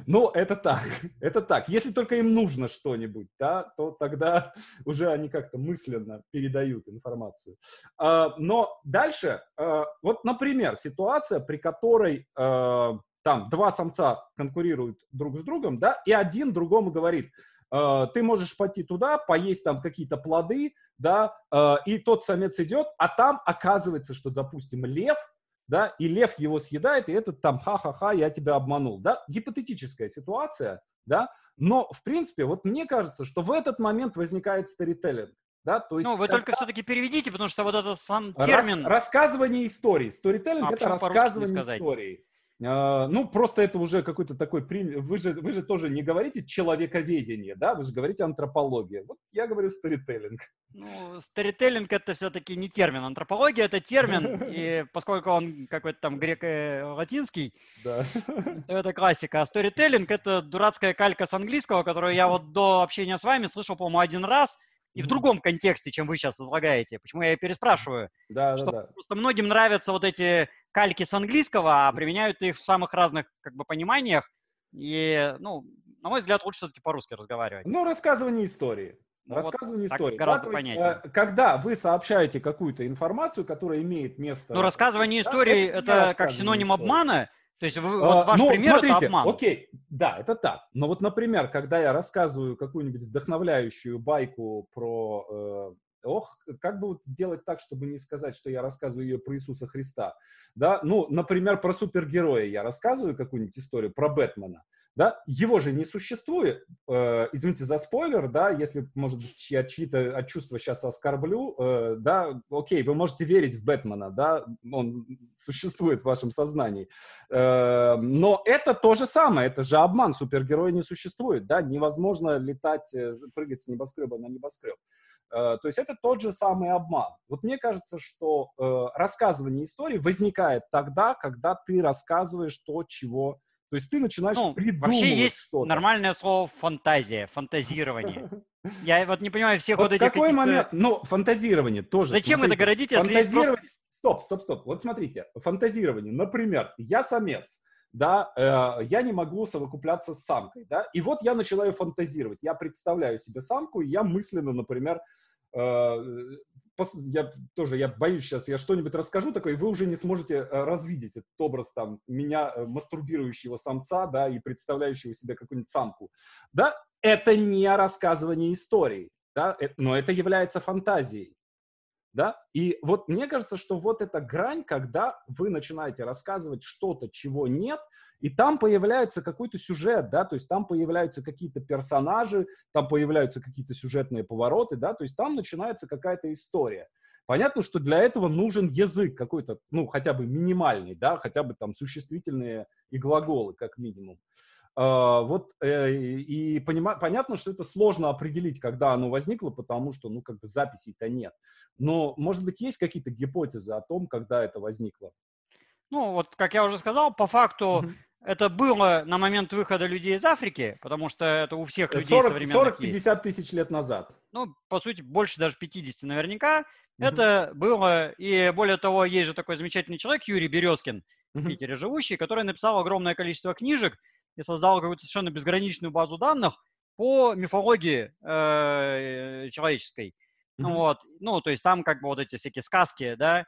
Ну, это так, это так. Если только им нужно что-нибудь, да, то тогда уже они как-то мысленно передают информацию. А, но дальше, а, вот, например, ситуация, при которой там два самца конкурируют друг с другом, да, и один другому говорит, ты можешь пойти туда, поесть там какие-то плоды, да, и тот самец идет, а там оказывается, что, допустим, лев – да, и лев его съедает, и этот там ха-ха-ха, я тебя обманул, да, гипотетическая ситуация, да, но, в принципе, вот мне кажется, что в этот момент возникает сторителлинг, да, то есть... Ну, вы когда... только все-таки переведите, потому что вот этот сам термин... Рас, рассказывание истории. Сторителлинг а, — это рассказывание истории. А, ну, просто это уже какой-то такой... Вы же, вы же тоже не говорите человековедение, да? Вы же говорите антропология. Вот я говорю сторителлинг. Ну, сторителлинг — это все-таки не термин. Антропология — это термин, и поскольку он какой-то там греко-латинский, да. то это классика. А сторителлинг — это дурацкая калька с английского, которую я вот до общения с вами слышал, по-моему, один раз, и в другом контексте, чем вы сейчас излагаете. Почему я переспрашиваю? Да, что да, да. Просто многим нравятся вот эти кальки с английского, а применяют их в самых разных как бы пониманиях. И, ну, на мой взгляд, лучше все-таки по-русски разговаривать. Ну, рассказывание истории. Ну, рассказывание вот истории. Гораздо да, понятнее. Есть, когда вы сообщаете какую-то информацию, которая имеет место... Ну, рассказывание да, истории — это, это как синоним истории. обмана, то есть вы, вот ваш ну, пример смотрите, это обман. Окей, да, это так. Но вот, например, когда я рассказываю какую-нибудь вдохновляющую байку про... Э, ох, как бы вот сделать так, чтобы не сказать, что я рассказываю ее про Иисуса Христа. Да, ну, например, про супергероя я рассказываю какую-нибудь историю, про Бэтмена да, его же не существует, э, извините за спойлер, да, если, может быть, я чьи-то от чувства сейчас оскорблю, э, да, окей, вы можете верить в Бэтмена, да, он существует в вашем сознании, э, но это то же самое, это же обман, супергероя не существует, да, невозможно летать, э, прыгать с небоскреба на небоскреб. Э, то есть это тот же самый обман. Вот мне кажется, что э, рассказывание истории возникает тогда, когда ты рассказываешь то, чего то есть ты начинаешь ну, придумывать Вообще есть что-то. нормальное слово фантазия, фантазирование. Я вот не понимаю всех вот, вот этих какой момент? Ну, фантазирование тоже. Зачем смотрите, это городить, если фантазирование... есть просто... Стоп, стоп, стоп. Вот смотрите, фантазирование. Например, я самец, да, э, я не могу совокупляться с самкой, да, и вот я начинаю фантазировать. Я представляю себе самку, и я мысленно, например, э, я тоже, я боюсь сейчас, я что-нибудь расскажу такое, и вы уже не сможете э, развидеть этот образ там меня, э, мастурбирующего самца, да, и представляющего себе какую-нибудь самку. Да, это не рассказывание истории, да, но это является фантазией. Да? И вот мне кажется, что вот эта грань, когда вы начинаете рассказывать что-то, чего нет, и там появляется какой-то сюжет, да, то есть там появляются какие-то персонажи, там появляются какие-то сюжетные повороты, да, то есть там начинается какая-то история. Понятно, что для этого нужен язык какой-то, ну, хотя бы минимальный, да, хотя бы там существительные и глаголы, как минимум. Uh, вот, э, и понима, понятно, что это сложно определить, когда оно возникло, потому что, ну, как бы записей-то нет. Но, может быть, есть какие-то гипотезы о том, когда это возникло? Ну, вот, как я уже сказал, по факту mm-hmm. Это было на момент выхода людей из Африки, потому что это у всех людей 40, современных 40-50 тысяч лет назад. Ну, по сути, больше даже 50 наверняка. Mm-hmm. Это было, и более того, есть же такой замечательный человек, Юрий Березкин, в Питере живущий, который написал огромное количество книжек и создал какую-то совершенно безграничную базу данных по мифологии э, человеческой. Mm-hmm. Вот. Ну, то есть там как бы вот эти всякие сказки, да,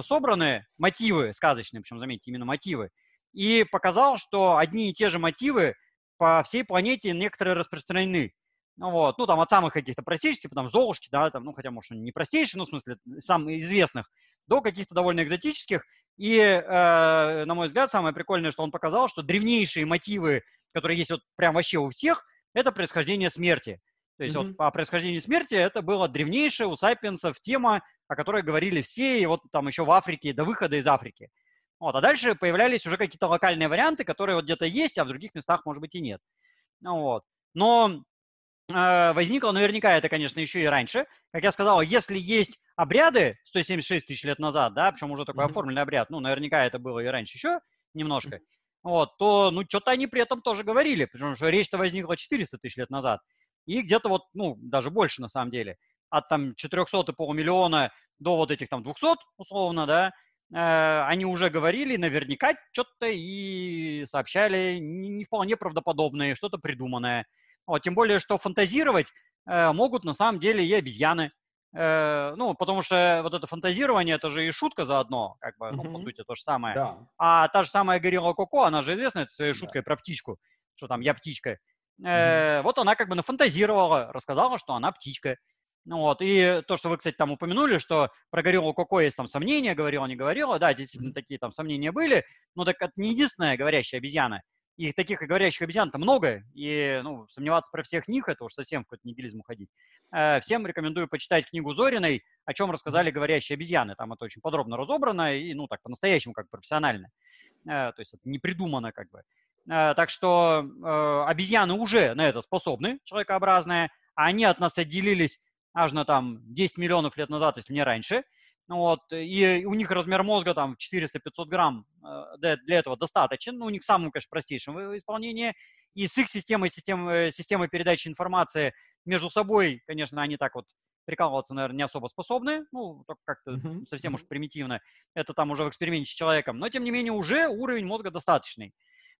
собраны, мотивы сказочные, причем, заметьте, именно мотивы, и показал, что одни и те же мотивы по всей планете некоторые распространены. Ну, вот, ну, там, от самых каких-то простейших, типа, там, Золушки, да, там, ну, хотя, может, не простейшие, ну, в смысле, самых известных, до каких-то довольно экзотических. И, э, на мой взгляд, самое прикольное, что он показал, что древнейшие мотивы, которые есть вот прям вообще у всех, это происхождение смерти. То есть mm-hmm. вот по происхождению смерти это была древнейшая у сапиенсов тема, о которой говорили все, и вот там еще в Африке, до выхода из Африки. Вот, а дальше появлялись уже какие-то локальные варианты, которые вот где-то есть, а в других местах, может быть, и нет. Ну вот. Но возникло наверняка это, конечно, еще и раньше. Как я сказал, если есть обряды 176 тысяч лет назад, да, причем уже такой mm-hmm. оформленный обряд, ну, наверняка это было и раньше еще немножко, mm-hmm. вот, то, ну, что-то они при этом тоже говорили, потому что речь-то возникла 400 тысяч лет назад. И где-то вот, ну, даже больше на самом деле, от там 400 и полумиллиона до вот этих там 200, условно, да, они уже говорили наверняка что-то и сообщали не, не вполне правдоподобное, что-то придуманное. Вот, тем более, что фантазировать могут на самом деле и обезьяны. Э, ну, потому что вот это фантазирование, это же и шутка заодно, как бы, ну, по сути, то же самое. Да. А та же самая Горилла Коко, она же известна своей шуткой да. про птичку, что там я птичка. Э, вот она как бы нафантазировала, рассказала, что она птичка. Ну вот, и то, что вы, кстати, там упомянули, что про Гориллу Коко есть там сомнения, говорила, не говорила, да, действительно такие там сомнения были, но так это не единственная говорящая обезьяна. И таких говорящих обезьян-то много, и ну, сомневаться про всех них, это уж совсем в какой-то нигилизм уходить. Э, всем рекомендую почитать книгу Зориной, о чем рассказали говорящие обезьяны. Там это очень подробно разобрано и, ну, так, по-настоящему, как профессионально. Э, то есть это не придумано, как бы. Э, так что обезьяны уже на это способны, человекообразные, а они от нас отделились аж на там 10 миллионов лет назад, если не раньше. Ну вот, и у них размер мозга там 400-500 грамм э, для, для этого достаточен. Ну, у них в самом, конечно, простейшем исполнении. И с их системой, системой, системой передачи информации между собой, конечно, они так вот прикалываться, наверное, не особо способны, ну, как-то mm-hmm. совсем уж примитивно. Это там уже в эксперименте с человеком. Но, тем не менее, уже уровень мозга достаточный.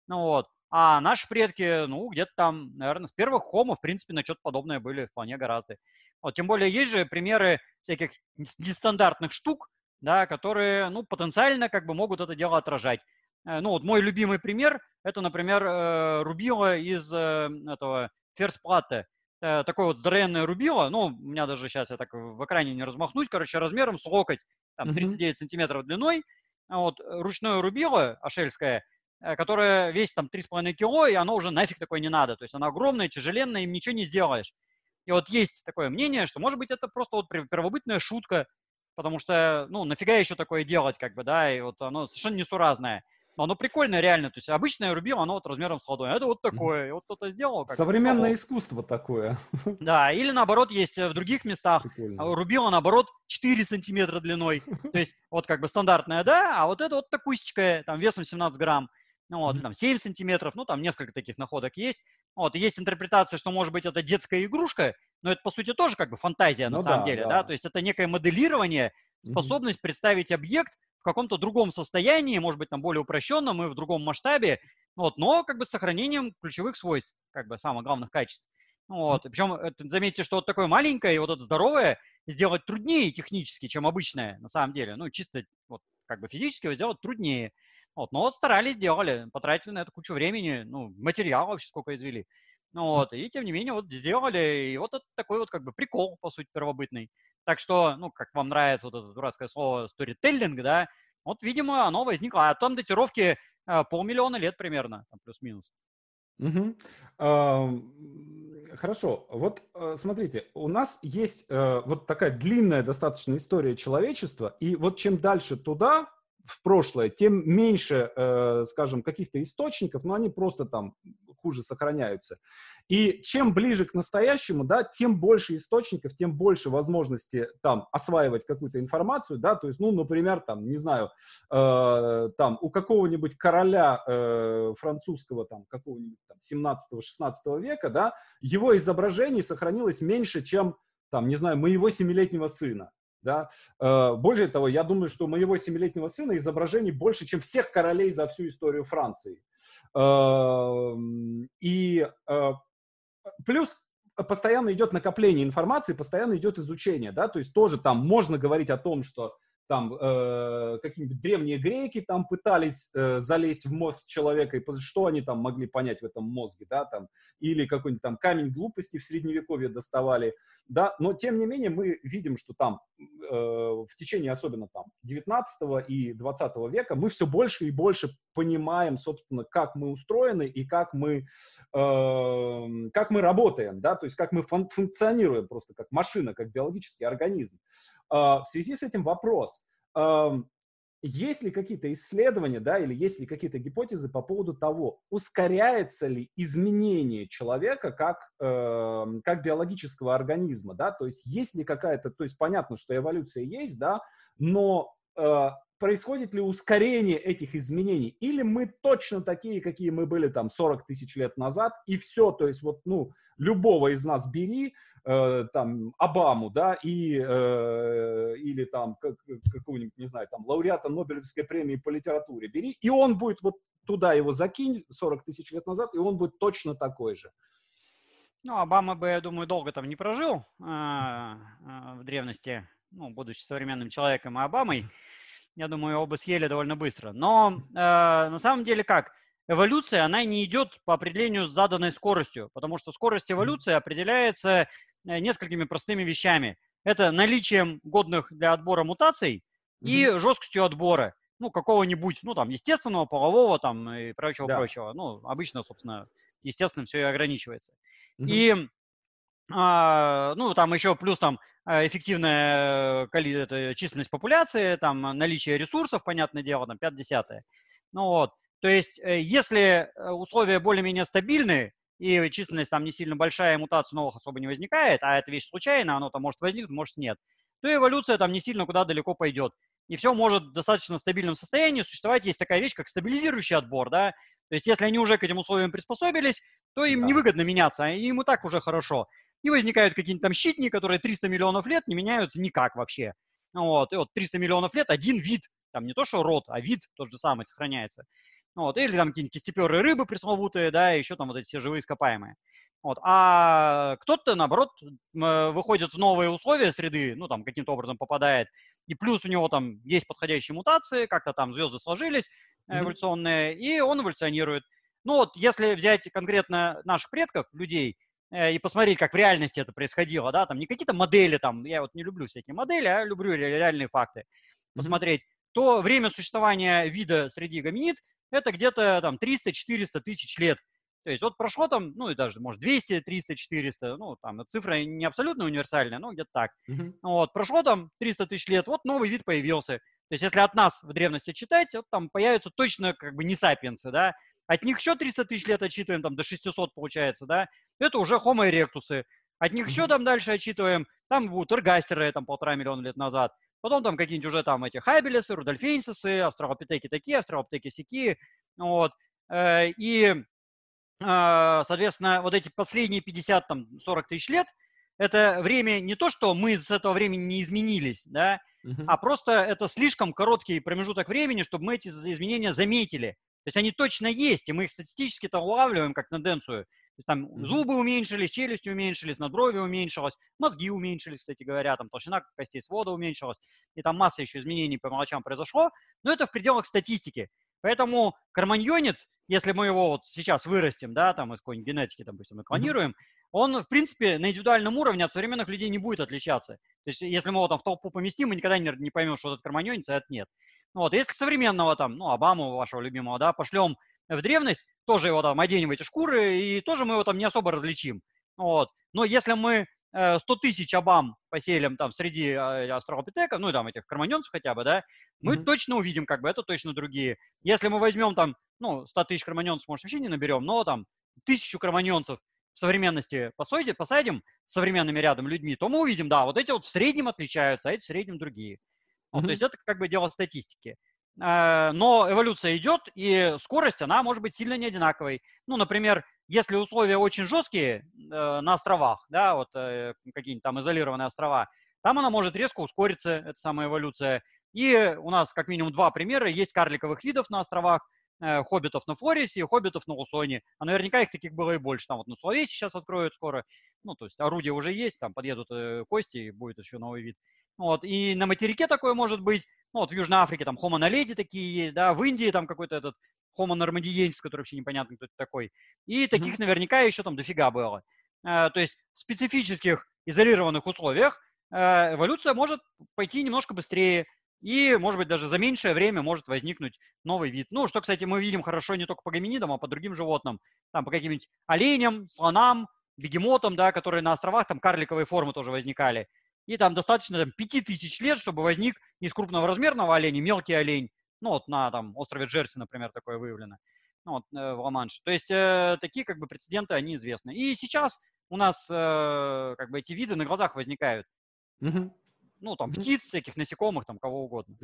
Ну вот. А наши предки, ну, где-то там, наверное, с первых хомо, в принципе, на что-то подобное были вполне гораздо. Вот, тем более есть же примеры всяких нестандартных штук, да, которые, ну, потенциально как бы могут это дело отражать. Э, ну, вот мой любимый пример, это, например, э, рубило из э, этого ферсплаты. Такое вот здоровенное рубило, ну, у меня даже сейчас я так в экране не размахнусь, короче, размером с локоть, там, 39 mm-hmm. сантиметров длиной. Вот, ручное рубило ашельское, которое весит там 3,5 кило, и оно уже нафиг такое не надо. То есть оно огромное, тяжеленное, им ничего не сделаешь. И вот есть такое мнение, что, может быть, это просто вот первобытная шутка, потому что, ну, нафига еще такое делать, как бы, да, и вот оно совершенно несуразное. Но оно прикольное реально, то есть обычное рубило, оно вот размером с ладонь, а это вот такое, и вот кто-то сделал. Как Современное того. искусство такое. Да, или наоборот есть э, в других местах Прикольно. рубило, наоборот, 4 сантиметра длиной, то есть вот как бы стандартная, да, а вот это вот такусечка, там весом 17 грамм, ну вот, там 7 сантиметров, ну там несколько таких находок есть, вот, есть интерпретация, что, может быть, это детская игрушка, но это, по сути, тоже как бы фантазия на ну, самом да, деле, да. да, то есть это некое моделирование, способность mm-hmm. представить объект в каком-то другом состоянии, может быть, там более упрощенном и в другом масштабе, вот, но как бы с сохранением ключевых свойств, как бы самых главных качеств. Вот, причем заметьте, что вот такое маленькое и вот это здоровое сделать труднее технически, чем обычное, на самом деле, ну, чисто вот как бы физически его сделать труднее. Вот, но вот старались, сделали, потратили на это кучу времени, ну, материала вообще сколько извели. Ну вот, и тем не менее вот сделали, и вот это такой вот как бы прикол, по сути, первобытный. Так что, ну, как вам нравится вот это дурацкое слово storytelling, да, вот, видимо, оно возникло. А там датировки э, полмиллиона лет примерно, там плюс-минус. Угу. Хорошо, вот э, смотрите, у нас есть э, вот такая длинная достаточно история человечества, и вот чем дальше туда, в прошлое, тем меньше, э, скажем, каких-то источников, но они просто там хуже сохраняются. И чем ближе к настоящему, да, тем больше источников, тем больше возможности там осваивать какую-то информацию, да, то есть, ну, например, там, не знаю, э, там у какого-нибудь короля э, французского, там, какого-нибудь там 17-16 века, да, его изображений сохранилось меньше, чем, там, не знаю, моего семилетнего сына, да? Э, более того, я думаю, что у моего семилетнего сына изображений больше, чем всех королей за всю историю Франции. Эм, и э, плюс постоянно идет накопление информации, постоянно идет изучение, да, то есть тоже там можно говорить о том, что там э, какие-нибудь древние греки там пытались э, залезть в мозг человека, и что они там могли понять в этом мозге, да, там, или какой-нибудь там камень глупости в средневековье доставали, да, но тем не менее мы видим, что там э, в течение особенно там 19 и 20 века мы все больше и больше понимаем, собственно, как мы устроены и как мы, э, как мы работаем, да, то есть как мы фун функционируем просто как машина, как биологический организм. А, в связи с этим вопрос. Есть ли какие-то исследования, да, или есть ли какие-то гипотезы по поводу того, ускоряется ли изменение человека как, э, как биологического организма, да, то есть есть ли какая-то, то есть понятно, что эволюция есть, да, но э, происходит ли ускорение этих изменений, или мы точно такие, какие мы были там 40 тысяч лет назад, и все, то есть вот, ну, любого из нас бери, э, там, Обаму, да, и, э, или там как, какого-нибудь, не знаю, там, лауреата Нобелевской премии по литературе бери, и он будет вот туда его закинь 40 тысяч лет назад, и он будет точно такой же. Ну, Обама бы, я думаю, долго там не прожил э, э, в древности, ну, будучи современным человеком и Обамой. Я думаю, бы съели довольно быстро. Но э, на самом деле как? Эволюция, она не идет по определению с заданной скоростью, потому что скорость эволюции определяется э, несколькими простыми вещами. Это наличием годных для отбора мутаций и mm-hmm. жесткостью отбора. Ну, какого-нибудь, ну, там, естественного, полового, там, и прочего-прочего. Да. Ну, обычно, собственно, естественным все и ограничивается. Mm-hmm. И, а, ну, там еще плюс там эффективная это, численность популяции, там наличие ресурсов, понятное дело, там 5 Ну вот, то есть э, если э, условия более-менее стабильны, и численность там не сильно большая, мутаций новых особо не возникает, а это вещь случайная, оно там может возникнуть, может нет, то эволюция там не сильно куда далеко пойдет. И все может в достаточно стабильном состоянии существовать. Есть такая вещь, как стабилизирующий отбор, да, то есть если они уже к этим условиям приспособились, то им да. невыгодно меняться, а им и так уже хорошо. И возникают какие-нибудь там щитни, которые 300 миллионов лет не меняются никак вообще. Вот, и вот 300 миллионов лет один вид, там не то что род, а вид тот же самый сохраняется. Вот, или там какие-нибудь кистеперые рыбы пресловутые, да, и еще там вот эти все живые ископаемые. Вот. А кто-то, наоборот, выходит в новые условия среды, ну, там, каким-то образом попадает, и плюс у него там есть подходящие мутации, как-то там звезды сложились эволюционные, mm-hmm. и он эволюционирует. Ну, вот, если взять конкретно наших предков, людей, Э, и посмотреть, как в реальности это происходило, да, там не какие-то модели, там, я вот не люблю всякие модели, а люблю реальные факты посмотреть, mm-hmm. то время существования вида среди гоминид это где-то там 300-400 тысяч лет. То есть вот прошло там, ну и даже, может, 200, 300, 400, ну там цифра не абсолютно универсальная, но где-то так. Mm-hmm. Вот, прошло там 300 тысяч лет, вот новый вид появился. То есть если от нас в древности читать, вот там появятся точно как бы не сапиенсы, да, от них еще 300 тысяч лет отчитываем, там до 600 получается, да, это уже Homo erectus. От них еще там дальше отчитываем, там будут эргастеры, там полтора миллиона лет назад, потом там какие-нибудь уже там эти хайбелесы, рудольфейнсисы, австралопитеки такие, австралопитеки сякие, вот, э, и, э, соответственно, вот эти последние 50, там, 40 тысяч лет, это время не то, что мы с этого времени не изменились, да, uh-huh. а просто это слишком короткий промежуток времени, чтобы мы эти изменения заметили. То есть они точно есть, и мы их статистически то улавливаем как тенденцию. Там mm-hmm. зубы уменьшились, челюсти уменьшились, надбровье уменьшилось, мозги уменьшились, кстати говоря, там толщина костей свода уменьшилась, и там масса еще изменений по мелочам произошло, но это в пределах статистики. Поэтому карманьонец, если мы его вот сейчас вырастим, да, там из какой-нибудь генетики, допустим, мы клонируем, mm-hmm. он, в принципе, на индивидуальном уровне от современных людей не будет отличаться. То есть, если мы его там в толпу поместим, мы никогда не, не поймем, что этот карманьонец, а это нет. Вот, если современного там, ну, Обаму, вашего любимого, да, пошлем в древность, тоже его там оденем в эти шкуры, и тоже мы его там не особо различим. Вот. Но если мы 100 э, тысяч Обам поселим там среди э, астралопитеков, ну, там, этих карманьонцев хотя бы, да, мы mm-hmm. точно увидим, как бы, это точно другие. Если мы возьмем там, ну, 100 тысяч карманьонцев, может, вообще не наберем, но там тысячу карманьонцев в современности посадим, посадим с современными рядом людьми, то мы увидим, да, вот эти вот в среднем отличаются, а эти в среднем другие. Mm-hmm. То есть это как бы дело статистики. Э, но эволюция идет, и скорость, она может быть сильно не одинаковой. Ну, например, если условия очень жесткие э, на островах, да, вот э, какие-нибудь там изолированные острова, там она может резко ускориться, эта самая эволюция. И у нас как минимум два примера. Есть карликовых видов на островах, хоббитов на Флорисе и хоббитов на Лусоне. А наверняка их таких было и больше. Там вот на Сулавесе сейчас откроют скоро. Ну, то есть орудия уже есть, там подъедут кости, и будет еще новый вид. Вот, и на материке такое может быть. Ну, вот в Южной Африке там Homo naledi такие есть, да, в Индии там какой-то этот Homo normandiensis, который вообще непонятно, кто это такой. И таких mm-hmm. наверняка еще там дофига было. А, то есть в специфических изолированных условиях а, эволюция может пойти немножко быстрее, и, может быть, даже за меньшее время может возникнуть новый вид. Ну, что, кстати, мы видим хорошо не только по гоминидам, а по другим животным. Там по каким-нибудь оленям, слонам, бегемотам, да, которые на островах, там карликовые формы тоже возникали. И там достаточно там, 5000 лет, чтобы возник из крупного размерного оленя мелкий олень. Ну, вот на там, острове Джерси, например, такое выявлено. Ну, вот, э, в Ла-Манше. То есть э, такие как бы прецеденты, они известны. И сейчас у нас э, как бы эти виды на глазах возникают. Mm-hmm. Ну, там, птиц, всяких насекомых, там, кого угодно.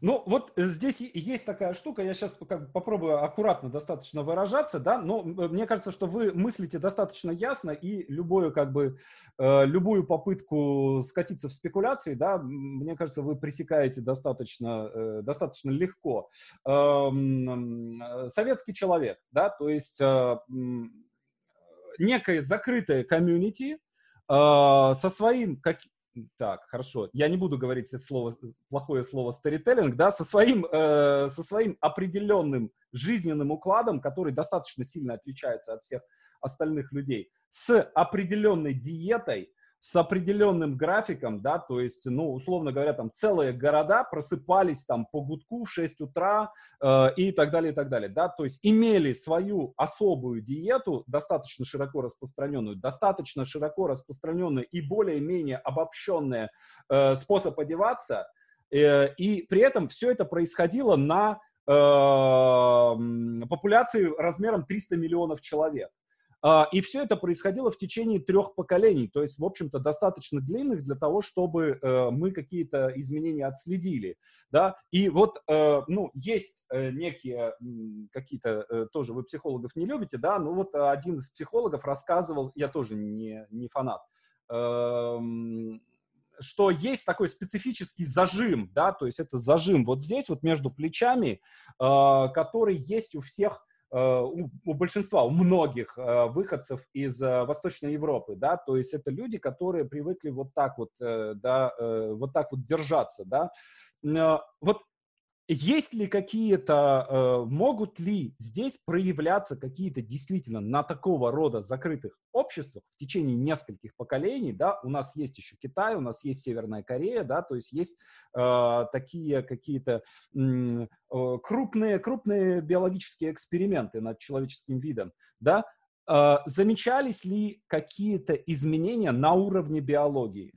Ну, вот здесь есть такая штука, я сейчас как попробую аккуратно достаточно выражаться, да, но мне кажется, что вы мыслите достаточно ясно, и любую, как бы, э, любую попытку скатиться в спекуляции, да, мне кажется, вы пресекаете достаточно, э, достаточно легко. Эм, советский человек, да, то есть э, некое закрытое комьюнити, со своим как, так, хорошо. Я не буду говорить это слово, плохое слово старителлинг, да, со своим, э, со своим определенным жизненным укладом, который достаточно сильно отличается от всех остальных людей, с определенной диетой, с определенным графиком, да, то есть, ну, условно говоря, там целые города просыпались там по гудку в 6 утра э, и так далее, и так далее, да, то есть имели свою особую диету, достаточно широко распространенную, достаточно широко распространенную и более-менее обобщенный э, способ одеваться, э, и при этом все это происходило на э, популяции размером 300 миллионов человек. А, и все это происходило в течение трех поколений, то есть, в общем-то, достаточно длинных для того, чтобы э, мы какие-то изменения отследили. Да? И вот, э, ну, есть э, некие какие-то, тоже вы психологов не любите, да, ну вот один из психологов рассказывал, я тоже не, не фанат, эм, что есть такой специфический зажим, да, то есть это зажим вот здесь, вот между плечами, который есть у всех у, у большинства, у многих э, выходцев из э, Восточной Европы, да, то есть это люди, которые привыкли вот так вот, да, вот так вот держаться, да. Вот есть ли какие-то, э, могут ли здесь проявляться какие-то действительно на такого рода закрытых обществах в течение нескольких поколений, да, у нас есть еще Китай, у нас есть Северная Корея, да, то есть есть э, такие какие-то крупные, крупные биологические эксперименты над человеческим видом, да, э, замечались ли какие-то изменения на уровне биологии?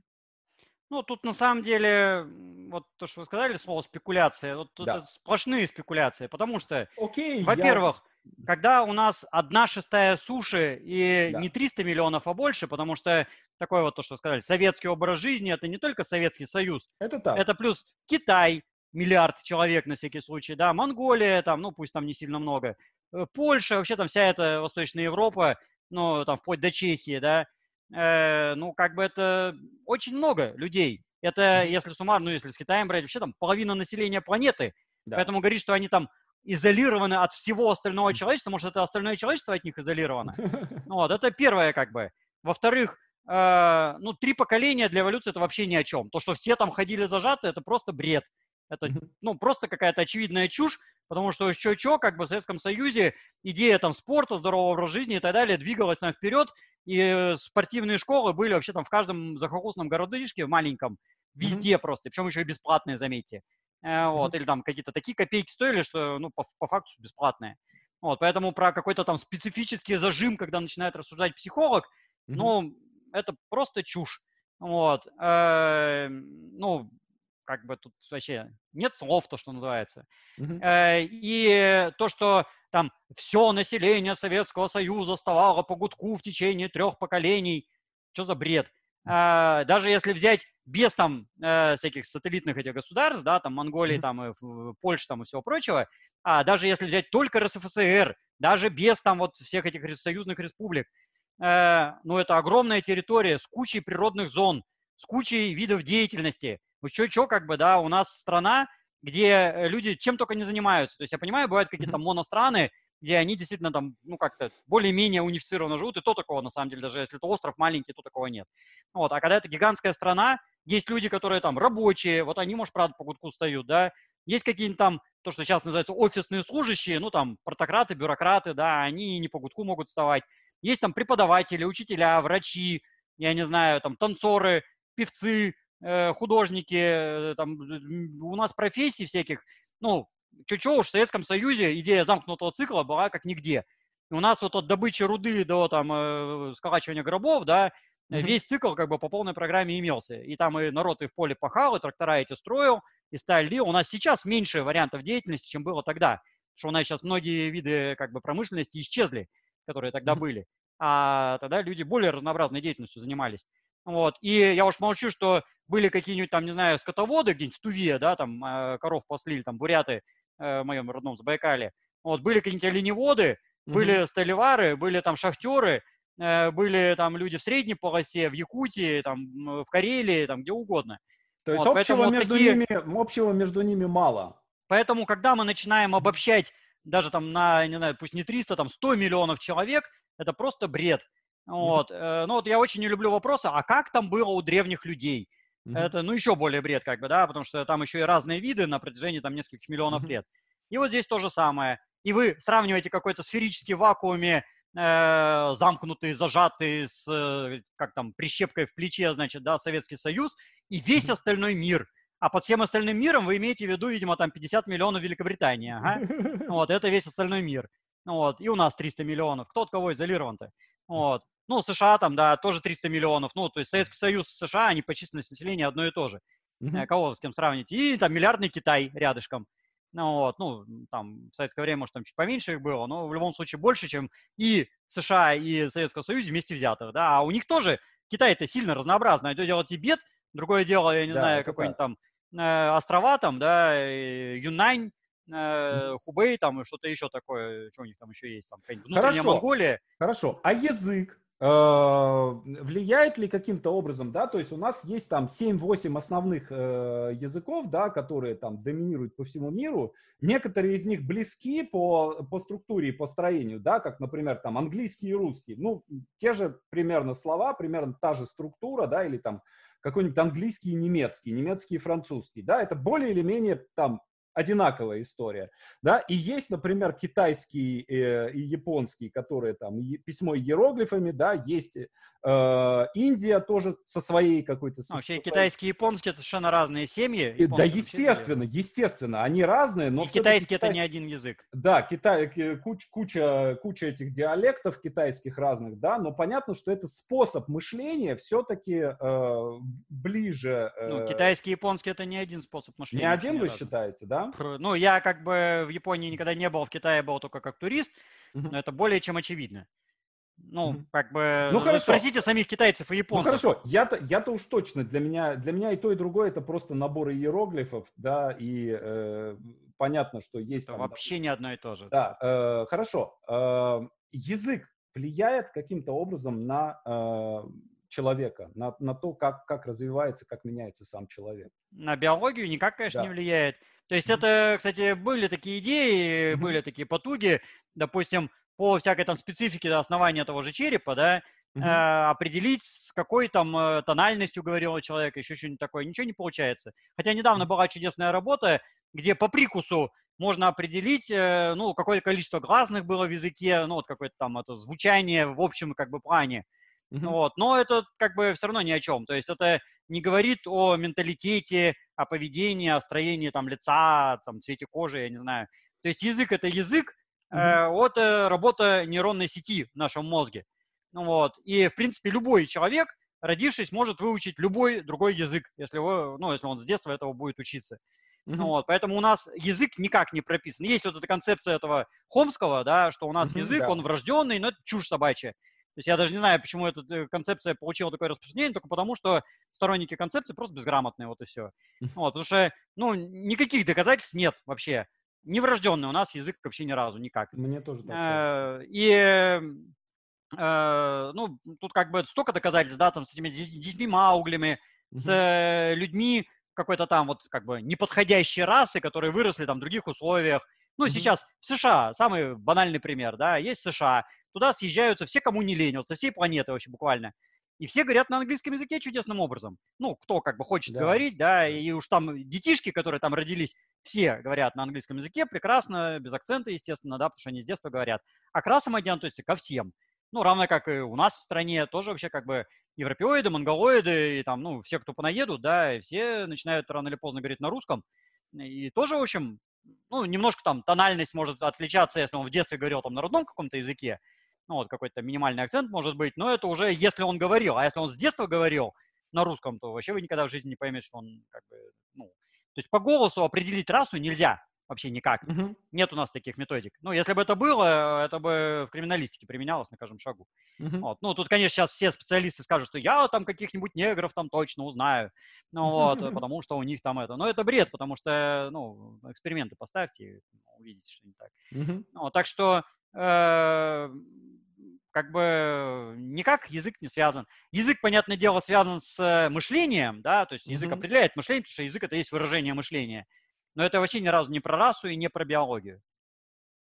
Ну, тут на самом деле, вот то, что вы сказали, слово спекуляция, вот тут да. сплошные спекуляции, потому что, Окей, во-первых, я... когда у нас одна шестая суши и да. не 300 миллионов, а больше, потому что такое вот то, что сказали, советский образ жизни, это не только Советский Союз, это, так. это плюс Китай, миллиард человек на всякий случай, да, Монголия, там, ну, пусть там не сильно много, э, Польша, вообще там вся эта Восточная Европа, ну, там, вплоть до Чехии, да, э, ну, как бы это очень много людей. Это, если суммарно, ну, если с Китаем брать, вообще там половина населения планеты. Да. Поэтому говорить, что они там изолированы от всего остального человечества, может, это остальное человечество от них изолировано. Вот, это первое как бы. Во-вторых, э, ну, три поколения для эволюции это вообще ни о чем. То, что все там ходили зажаты, это просто бред. Это, ну, просто какая-то очевидная чушь, потому что что-что, как бы в Советском Союзе идея там спорта, здорового образа жизни и так далее двигалась там вперед, и спортивные школы были вообще там в каждом захолустном городишке маленьком, везде mm-hmm. просто, причем еще и бесплатные, заметьте. Э, вот, mm-hmm. или там какие-то такие копейки стоили, что, ну, по, по факту бесплатные. Вот, поэтому про какой-то там специфический зажим, когда начинает рассуждать психолог, mm-hmm. ну, это просто чушь. Вот. Э, ну, как бы тут вообще нет слов, то, что называется. Mm-hmm. И то, что там все население Советского Союза вставало по гудку в течение трех поколений, что за бред? А, даже если взять без там э, всяких сателлитных этих государств, да, там Монголии, mm-hmm. там и Польши, там и всего прочего, а даже если взять только РСФСР, даже без там вот всех этих союзных республик, э, ну это огромная территория с кучей природных зон, с кучей видов деятельности, ну, что-что, как бы, да, у нас страна, где э, люди чем только не занимаются. То есть я понимаю, бывают какие-то моностраны, где они действительно там, ну, как-то более-менее унифицированно живут, и то такого, на самом деле, даже если это остров маленький, то такого нет. Вот, а когда это гигантская страна, есть люди, которые там рабочие, вот они, может, правда, по гудку встают, да, есть какие-нибудь там, то, что сейчас называется офисные служащие, ну, там, протократы, бюрократы, да, они не по гудку могут вставать. Есть там преподаватели, учителя, врачи, я не знаю, там, танцоры, певцы, художники, э, там, у нас профессий всяких, ну, чё-чё уж в Советском Союзе идея замкнутого цикла была как нигде. У нас вот от добычи руды до там э, сколачивания гробов, да, mm-hmm. весь цикл как бы по полной программе имелся. И там и народ и в поле пахал, и трактора эти строил, и стали. У нас сейчас меньше вариантов деятельности, чем было тогда. Потому что у нас сейчас многие виды как бы промышленности исчезли, которые тогда mm-hmm. были. А тогда люди более разнообразной деятельностью занимались. Вот. И я уж молчу, что были какие-нибудь там, не знаю, скотоводы где-нибудь в Туве, да, там э, коров послили, там буряты э, в моем родном Забайкале. Вот, были какие-нибудь оленеводы, mm-hmm. были столевары, были там шахтеры, э, были там люди в средней полосе, в Якутии, там, в Карелии, там, где угодно. То есть вот, общего, между такие... ними, общего между ними мало. Поэтому, когда мы начинаем обобщать даже там на, не знаю, пусть не 300, там 100 миллионов человек, это просто бред. Вот. Mm-hmm. Ну вот я очень не люблю вопросы, а как там было у древних людей? Mm-hmm. Это, ну, еще более бред, как бы, да, потому что там еще и разные виды на протяжении там нескольких миллионов mm-hmm. лет. И вот здесь то же самое. И вы сравниваете какой-то сферический вакууме, э, замкнутый, зажатый с, э, как там, прищепкой в плече, значит, да, Советский Союз, и весь mm-hmm. остальной мир. А под всем остальным миром вы имеете в виду, видимо, там 50 миллионов Великобритании. Ага. Вот, это весь остальной мир. Вот, и у нас 300 миллионов. Кто от кого изолирован-то? Вот. Ну, США там, да, тоже 300 миллионов. Ну, то есть Советский Союз США, они по численности населения одно и то же. Mm-hmm. Кого с кем сравнить? И там миллиардный Китай рядышком. Ну, вот, ну, там, в советское время, может, там чуть поменьше их было, но в любом случае больше, чем и США, и Советского Союза вместе взятых, да, а у них тоже Китай это сильно разнообразно. Одно дело Тибет, другое дело, я не да, знаю, какой-нибудь там э, острова там, да, Юнань, э, Хубей там и что-то еще такое, что у них там еще есть, там какая-нибудь внутренняя Хорошо. Монголия. Хорошо, а язык? Э, влияет ли каким-то образом, да, то есть у нас есть там 7-8 основных э, языков, да, которые там доминируют по всему миру, некоторые из них близки по, по структуре и по строению, да, как, например, там английский и русский, ну, те же примерно слова, примерно та же структура, да, или там какой-нибудь английский и немецкий, немецкий и французский, да, это более или менее там одинаковая история, да, и есть, например, китайский э, и японский, которые там е, письмо иероглифами, да, есть э, Индия тоже со своей какой-то... Ну, вообще китайский и японский это совершенно разные семьи. И, да, естественно, естественно, они разные, но... И китайский это не один язык. Да, Китай, куч, куча, куча этих диалектов китайских разных, да, но понятно, что это способ мышления все-таки э, ближе... Э, ну, китайский и японский это не один способ мышления. Не один вы разный. считаете, да? Ну, я как бы в Японии никогда не был, в Китае был только как турист, но это более чем очевидно. Ну, как бы, ну, хорошо. спросите самих китайцев и ну, японцев. Ну, хорошо, я-то, я-то уж точно, для меня, для меня и то, и другое это просто набор иероглифов, да, и э, понятно, что есть... Там, вообще да, не одно и то же. Да, э, хорошо. Э, язык влияет каким-то образом на э, человека, на, на то, как, как развивается, как меняется сам человек. На биологию никак, конечно, да. не влияет. То есть это, кстати, были такие идеи, были такие потуги, допустим, по всякой там специфике основания того же черепа, да, э, определить, с какой там э, тональностью говорил человек, еще что-нибудь такое. Ничего не получается. Хотя недавно была чудесная работа, где по прикусу можно определить, э, ну, какое количество гласных было в языке, ну, вот какое-то там это звучание в общем как бы плане. Mm-hmm. Вот. Но это как бы все равно ни о чем. То есть это не говорит о менталитете, о поведении, о строении там лица, там, цвете кожи, я не знаю. То есть язык это язык, mm-hmm. э, вот э, работа нейронной сети в нашем мозге. Ну, вот. И, в принципе, любой человек, родившись, может выучить любой другой язык, если, его, ну, если он с детства этого будет учиться. Mm-hmm. Ну, вот. Поэтому у нас язык никак не прописан. Есть вот эта концепция этого Хомского, да, что у нас mm-hmm, язык, да. он врожденный, но это чушь собачья. То есть я даже не знаю, почему эта э, концепция получила такое распространение, только потому что сторонники концепции просто безграмотные, вот и все. Вот, потому что, ну, никаких доказательств нет вообще. Неврожденный у нас язык вообще ни разу, никак. Мне тоже так. Э, и э, ну, тут как бы столько доказательств, да, там с этими детьми Мауглями, с людьми какой-то там вот как бы неподходящей расы, которые выросли там в других условиях. Ну, сейчас в США, самый банальный пример, да, есть США, Туда съезжаются все, кому не лень, вот со всей планеты вообще буквально. И все говорят на английском языке чудесным образом. Ну, кто как бы хочет да. говорить, да, и уж там детишки, которые там родились, все говорят на английском языке прекрасно, без акцента, естественно, да, потому что они с детства говорят. А к расам они относятся ко всем. Ну, равно как и у нас в стране, тоже вообще как бы европеоиды, монголоиды, и там, ну, все, кто понаедут, да, и все начинают рано или поздно говорить на русском. И тоже, в общем, ну, немножко там тональность может отличаться, если он в детстве говорил там на родном каком-то языке, ну, вот какой-то минимальный акцент может быть, но это уже если он говорил, а если он с детства говорил на русском, то вообще вы никогда в жизни не поймете, что он как бы, ну, то есть по голосу определить расу нельзя, вообще никак. Угу. Нет у нас таких методик. Ну, если бы это было, это бы в криминалистике применялось на каждом шагу. Угу. Вот. Ну, тут, конечно, сейчас все специалисты скажут, что я там каких-нибудь негров там точно узнаю, ну вот, потому что у них там это. Но это бред, потому что, ну, эксперименты поставьте, увидите, что не так. Угу. Ну, так что э, как бы никак язык не связан. Язык, понятное дело, связан с мышлением, да, то есть язык mm-hmm. определяет мышление, потому что язык это есть выражение мышления. Но это вообще ни разу не про расу и не про биологию.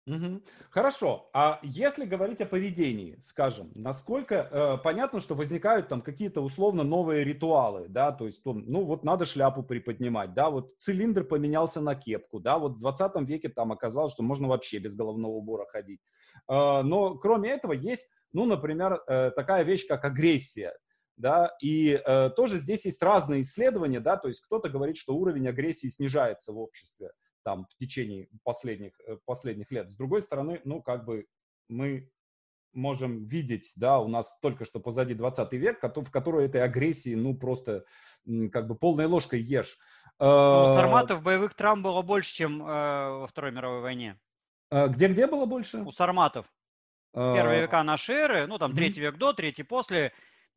Угу. Хорошо. А если говорить о поведении, скажем, насколько э, понятно, что возникают там какие-то условно новые ритуалы, да, то есть, ну вот надо шляпу приподнимать, да, вот цилиндр поменялся на кепку, да, вот в 20 веке там оказалось, что можно вообще без головного убора ходить. Э, но кроме этого есть, ну, например, э, такая вещь, как агрессия, да, и э, тоже здесь есть разные исследования, да, то есть кто-то говорит, что уровень агрессии снижается в обществе там в течение последних, э, последних лет. С другой стороны, ну, как бы мы можем видеть, да, у нас только что позади 20 век, в который этой агрессии, ну, просто как бы полной ложкой ешь. Ну, у сарматов боевых травм было больше, чем э, во Второй мировой войне. Э, где-где было больше? У сарматов. Первые века нашей эры, ну, там, третий век до, третий после,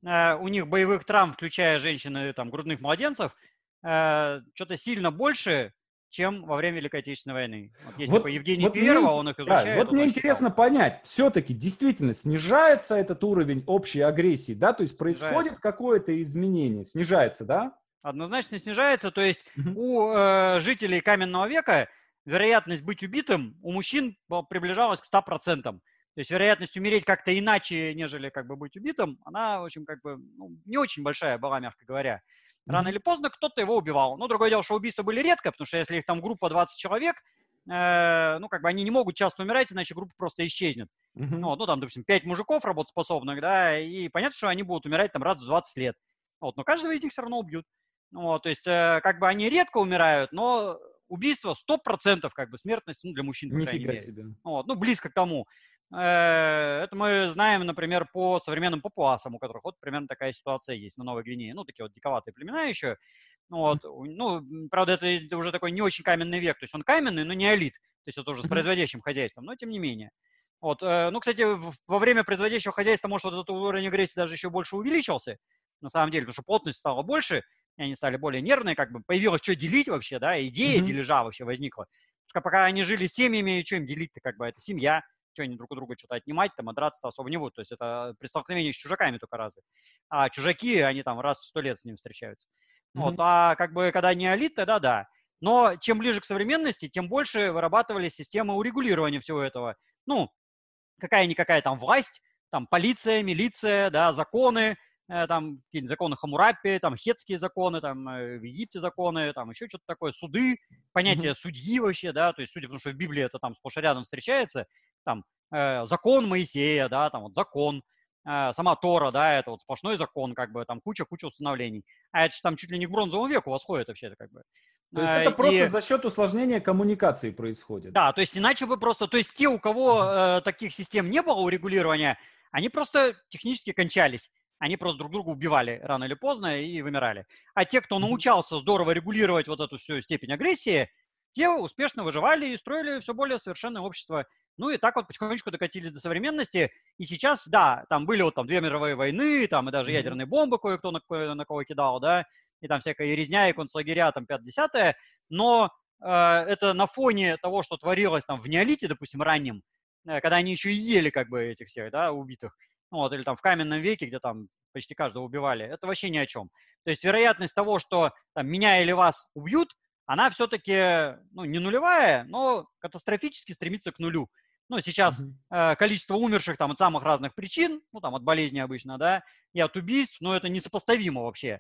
э, у них боевых травм, включая женщины, там, грудных младенцев, э, что-то сильно больше, чем во время Великой Отечественной войны. Вот есть вот, такой Евгений вот Перерва, он их изучает. Да, вот мне интересно считал. понять, все-таки действительно снижается этот уровень общей агрессии, да, то есть происходит какое-то изменение, снижается, да? Однозначно снижается, то есть угу. у э, жителей каменного века вероятность быть убитым у мужчин приближалась к 100%. То есть вероятность умереть как-то иначе, нежели как бы быть убитым, она, в общем, как бы ну, не очень большая была, мягко говоря. Рано mm-hmm. или поздно кто-то его убивал. Ну, другое дело, что убийства были редко, потому что если их там группа 20 человек, э, ну, как бы они не могут часто умирать, иначе группа просто исчезнет. Mm-hmm. Ну, ну, там, допустим, 5 мужиков работоспособных, да, и понятно, что они будут умирать там раз в 20 лет. Вот, но каждого из них все равно убьют. Вот, то есть, э, как бы они редко умирают, но убийство 100% как бы смертность, ну, для мужчин, по крайней мере. себе. Вот, ну, близко к тому. Э, это мы знаем, например, по современным папуасам, у которых вот примерно такая ситуация есть на Новой Гвинее. Ну, такие вот диковатые племена еще. Ну, вот, ну, правда, это уже такой не очень каменный век. То есть он каменный, но не элит. То есть это уже с производящим хозяйством, но тем не менее. Вот, э, ну, кстати, во время производящего хозяйства, может, вот этот уровень агрессии даже еще больше увеличился, на самом деле, потому что плотность стала больше, и они стали более нервные, как бы появилось что делить вообще, да, идея mm-hmm. дележа вообще возникла. Потому что пока они жили семьями, что им делить-то, как бы, это семья, что они друг у друга что-то отнимать, там, а драться особо не будут. То есть это при столкновении с чужаками только разве. А чужаки, они там раз в сто лет с ним встречаются. Mm-hmm. Вот, а как бы когда не элит, тогда да. Но чем ближе к современности, тем больше вырабатывались системы урегулирования всего этого. Ну, какая-никакая там власть, там полиция, милиция, да, законы, э, там какие-нибудь законы Хамурапи, там хетские законы, там э, в Египте законы, там еще что-то такое, суды, понятие mm-hmm. судьи вообще, да, то есть судьи, потому что в Библии это там сплошь и рядом встречается, там, э, закон Моисея, да, там вот закон, э, сама Тора, да, это вот сплошной закон, как бы, там куча-куча установлений. А это же там чуть ли не к бронзовому веку восходит вообще, это как бы. То есть это просто и... за счет усложнения коммуникации происходит. Да, то есть иначе бы просто, то есть те, у кого э, таких систем не было урегулирования, они просто технически кончались. Они просто друг друга убивали рано или поздно и вымирали. А те, кто научался здорово регулировать вот эту всю степень агрессии, те успешно выживали и строили все более совершенное общество. Ну и так вот потихонечку докатились до современности. И сейчас, да, там были вот там две мировые войны, там и даже mm-hmm. ядерные бомбы кое-кто на, на кого кидал, да, и там всякая резня и концлагеря, там 5-10, но э, это на фоне того, что творилось там в неолите, допустим, раннем, э, когда они еще и ели как бы этих всех, да, убитых, ну вот, или там в каменном веке, где там почти каждого убивали, это вообще ни о чем. То есть вероятность того, что там меня или вас убьют, она все-таки ну, не нулевая, но катастрофически стремится к нулю. Ну, сейчас э, количество умерших там от самых разных причин, ну, там, от болезни обычно, да, и от убийств, ну, это несопоставимо вообще.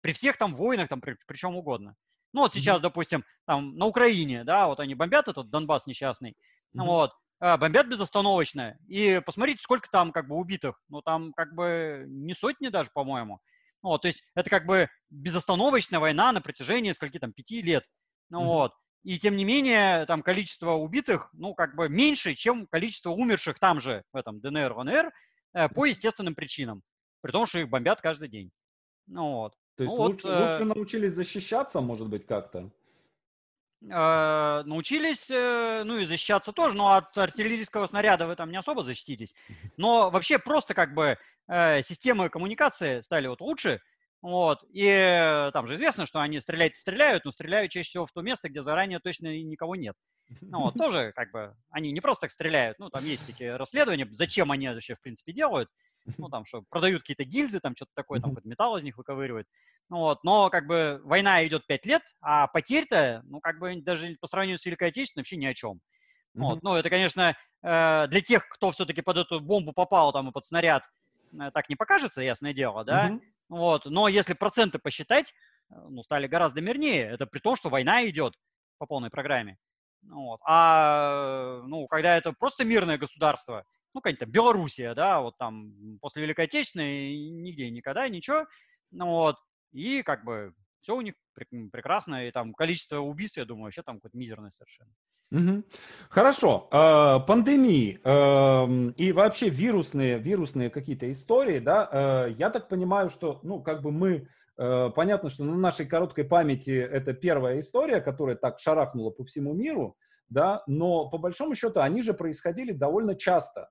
При всех там войнах, там, при, при чем угодно. Ну, вот сейчас, mm-hmm. допустим, там, на Украине, да, вот они бомбят этот Донбасс несчастный, mm-hmm. вот, э, бомбят безостановочно. И посмотрите, сколько там, как бы, убитых. Ну, там, как бы, не сотни даже, по-моему. Вот, то есть это как бы безостановочная война на протяжении скольки там, пяти лет. Ну, mm-hmm. вот. И тем не менее, там количество убитых, ну, как бы меньше, чем количество умерших там же, в этом ДНР, ВНР, э, по естественным причинам. При том, что их бомбят каждый день. Ну, вот. То есть ну, лучше, вот, лучше э... научились защищаться, может быть, как-то? э, научились, э, ну и защищаться тоже, но от артиллерийского снаряда вы там не особо защититесь. Но вообще просто как бы э, системы коммуникации стали вот лучше, вот, и там же известно, что они стрелять стреляют, но стреляют чаще всего в то место, где заранее точно никого нет. Ну вот, тоже как бы, они не просто так стреляют, ну там есть такие расследования, зачем они вообще в принципе делают, ну там что, продают какие-то гильзы, там что-то такое, там какой-то металл из них выковыривают. Ну, вот, но как бы война идет пять лет, а потерь-то, ну как бы даже по сравнению с Великой Отечественной вообще ни о чем. Вот, ну это, конечно, э, для тех, кто все-таки под эту бомбу попал там и под снаряд, так не покажется, ясное дело, да. Mm-hmm. Вот, но если проценты посчитать, э, ну стали гораздо мирнее. Это при том, что война идет по полной программе. Вот. А ну когда это просто мирное государство, ну какая-то Белоруссия, да, вот там после Великой Отечественной нигде никогда ничего, ну вот и как бы все у них прекрасно, и там количество убийств, я думаю, вообще там какое-то мизерное совершенно. Угу. Хорошо. Э, пандемии э, и вообще вирусные, вирусные какие-то истории, да, э, я так понимаю, что, ну, как бы мы, э, понятно, что на нашей короткой памяти это первая история, которая так шарахнула по всему миру, да, но по большому счету они же происходили довольно часто,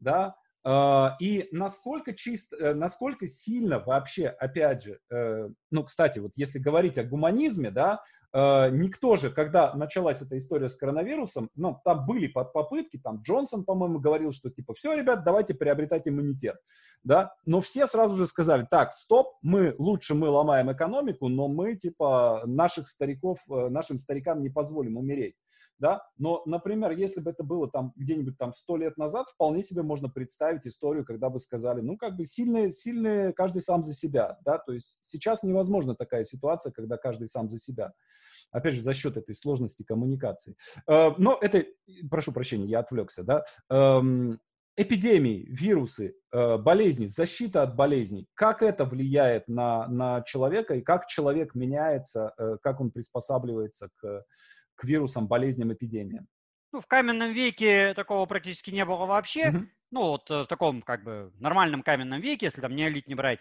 да, а, и насколько чисто, э, насколько сильно вообще, опять же, э, ну, кстати, вот если говорить о гуманизме, да, э, никто же, когда началась эта история с коронавирусом, ну, там были попытки, там Джонсон, по-моему, говорил, что типа, все, ребят, давайте приобретать иммунитет, да, но все сразу же сказали, так, стоп, мы, лучше мы ломаем экономику, но мы, типа, наших стариков, нашим старикам не позволим умереть да, но, например, если бы это было там где-нибудь там сто лет назад, вполне себе можно представить историю, когда бы сказали, ну, как бы сильные, сильные, каждый сам за себя, да, то есть сейчас невозможна такая ситуация, когда каждый сам за себя. Опять же, за счет этой сложности коммуникации. Э, но это, прошу прощения, я отвлекся, да, эм, эпидемии, вирусы, э, болезни, защита от болезней, как это влияет на, на человека и как человек меняется, э, как он приспосабливается к к вирусам, болезням, эпидемиям? Ну, в каменном веке такого практически не было вообще. Угу. Ну, вот э, в таком, как бы, нормальном каменном веке, если там неолит не брать.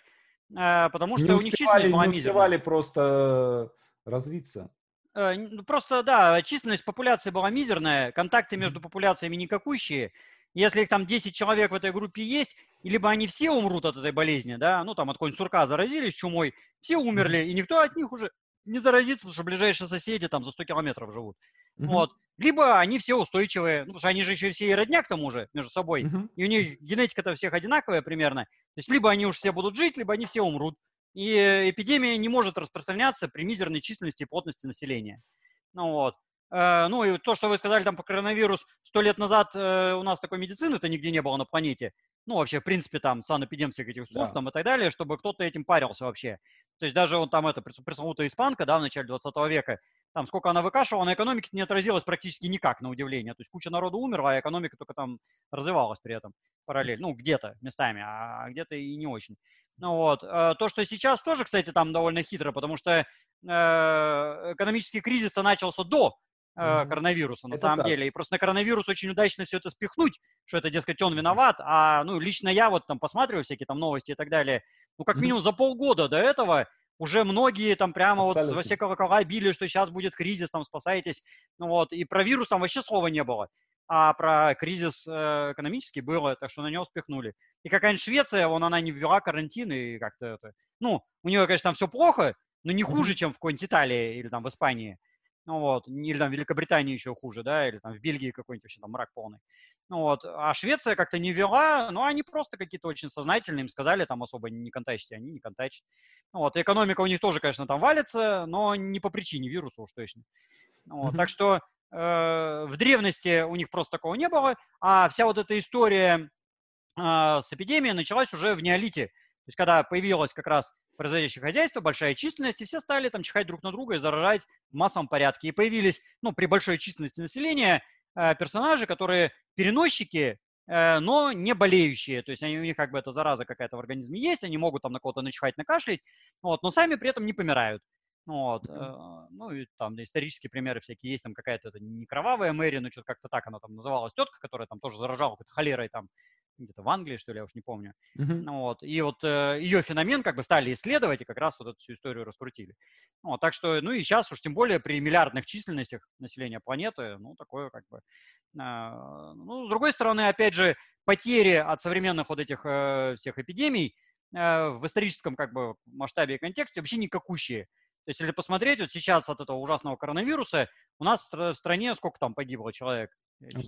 Э, потому что не у них численность была Не успевали просто развиться. Э, ну, просто, да, численность популяции была мизерная, контакты между популяциями никакущие. Если их там 10 человек в этой группе есть, либо они все умрут от этой болезни, да, ну там от какой-нибудь сурка заразились чумой, все умерли, и никто от них уже не заразиться, потому что ближайшие соседи там за 100 километров живут. Uh-huh. Вот. Либо они все устойчивые, ну, потому что они же еще все и родня к тому же между собой, uh-huh. и у них генетика-то всех одинаковая примерно. То есть либо они уж все будут жить, либо они все умрут. И эпидемия не может распространяться при мизерной численности и плотности населения. Ну вот. Э, ну и то, что вы сказали там по коронавирус, сто лет назад э, у нас такой медицины-то нигде не было на планете. Ну, вообще, в принципе, там, санэпидем всех этих служб да. там и так далее, чтобы кто-то этим парился вообще. То есть даже он там, это, пресловутая испанка, да, в начале 20 века, там сколько она выкашивала, на экономике не отразилось практически никак, на удивление. То есть куча народу умерла, а экономика только там развивалась при этом параллельно. Ну, где-то местами, а где-то и не очень. Ну вот. Э, то, что сейчас тоже, кстати, там довольно хитро, потому что э, экономический кризис-то начался до э, коронавируса, на это самом так. деле. И просто на коронавирус очень удачно все это спихнуть, что это, дескать, он виноват. А, ну, лично я вот там посматриваю всякие там новости и так далее. Ну, как минимум за полгода до этого уже многие там прямо Абсолютно. вот во все колокола били, что сейчас будет кризис, там спасайтесь. Ну вот, и про вирус там вообще слова не было. А про кризис э, экономический было, так что на него спихнули. И какая-нибудь Швеция, вон она не ввела карантин и как-то это... Ну, у нее, конечно, там все плохо, но не хуже, чем в какой-нибудь Италии или там в Испании. Ну вот, или там в Великобритании еще хуже, да, или там в Бельгии какой-нибудь вообще там мрак полный. Ну вот, а Швеция как-то не вела, ну они просто какие-то очень сознательные, им сказали там особо не контачите, они не контачат. Ну вот, экономика у них тоже, конечно, там валится, но не по причине вируса уж точно. Ну, вот, mm-hmm. Так что э, в древности у них просто такого не было, а вся вот эта история э, с эпидемией началась уже в неолите. То есть когда появилось как раз производящее хозяйство, большая численность, и все стали там чихать друг на друга и заражать в массовом порядке. И появились, ну, при большой численности населения э, персонажи, которые переносчики, э, но не болеющие. То есть они, у них как бы эта зараза какая-то в организме есть, они могут там на кого-то начихать, накашлять, вот, но сами при этом не помирают. Вот, э, ну и там исторические примеры всякие есть, там какая-то это не кровавая Мэри, но что-то как-то так она там называлась, тетка, которая там тоже заражала какой-то холерой там, где-то в Англии, что ли, я уж не помню. Uh-huh. Вот. И вот э, ее феномен как бы стали исследовать и как раз вот эту всю историю раскрутили. Вот. Так что, ну и сейчас уж тем более при миллиардных численностях населения планеты, ну, такое как бы... Э, ну, с другой стороны, опять же, потери от современных вот этих э, всех эпидемий э, в историческом как бы масштабе и контексте вообще никакущие. То есть, если посмотреть, вот сейчас от этого ужасного коронавируса у нас в стране сколько там погибло человек?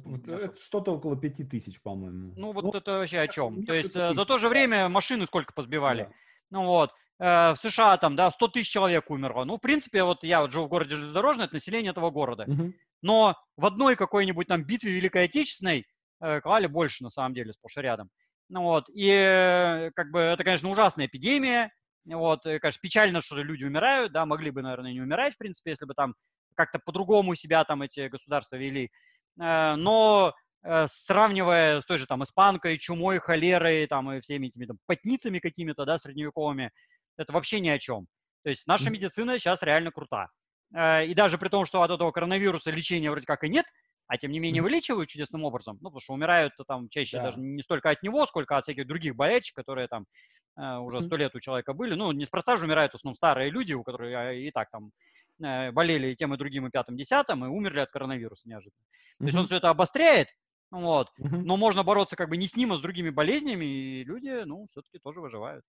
Вот это что-то около пяти тысяч, по-моему. Ну, вот ну, это вообще о чем? То есть, э, за то же время машины сколько позбивали? Да. Ну вот, э, в США там, да, 100 тысяч человек умерло. Ну, в принципе, вот я вот живу в городе железнодорожный, это население этого города. Угу. Но в одной какой-нибудь там битве Великой Отечественной э, клали больше, на самом деле, сплошь и рядом. Ну вот, и э, как бы это, конечно, ужасная эпидемия, вот, и, конечно, печально, что люди умирают, да, могли бы, наверное, не умирать, в принципе, если бы там как-то по-другому себя там эти государства вели. Э, но э, сравнивая с той же там испанкой, чумой, холерой, там и всеми этими там потницами какими-то, да, средневековыми, это вообще ни о чем. То есть наша медицина сейчас реально крута. Э, и даже при том, что от этого коронавируса лечения вроде как и нет, а тем не менее вылечивают чудесным образом, ну, потому что умирают там чаще да. даже не столько от него, сколько от всяких других болячек, которые там э, уже сто лет у человека были. Ну, неспроста же умирают в основном старые люди, у которых и так там э, болели и тем, и другим, и пятым, десятым, и умерли от коронавируса неожиданно. Mm-hmm. То есть он все это обостряет, вот, mm-hmm. но можно бороться как бы не с ним, а с другими болезнями, и люди, ну, все-таки тоже выживают.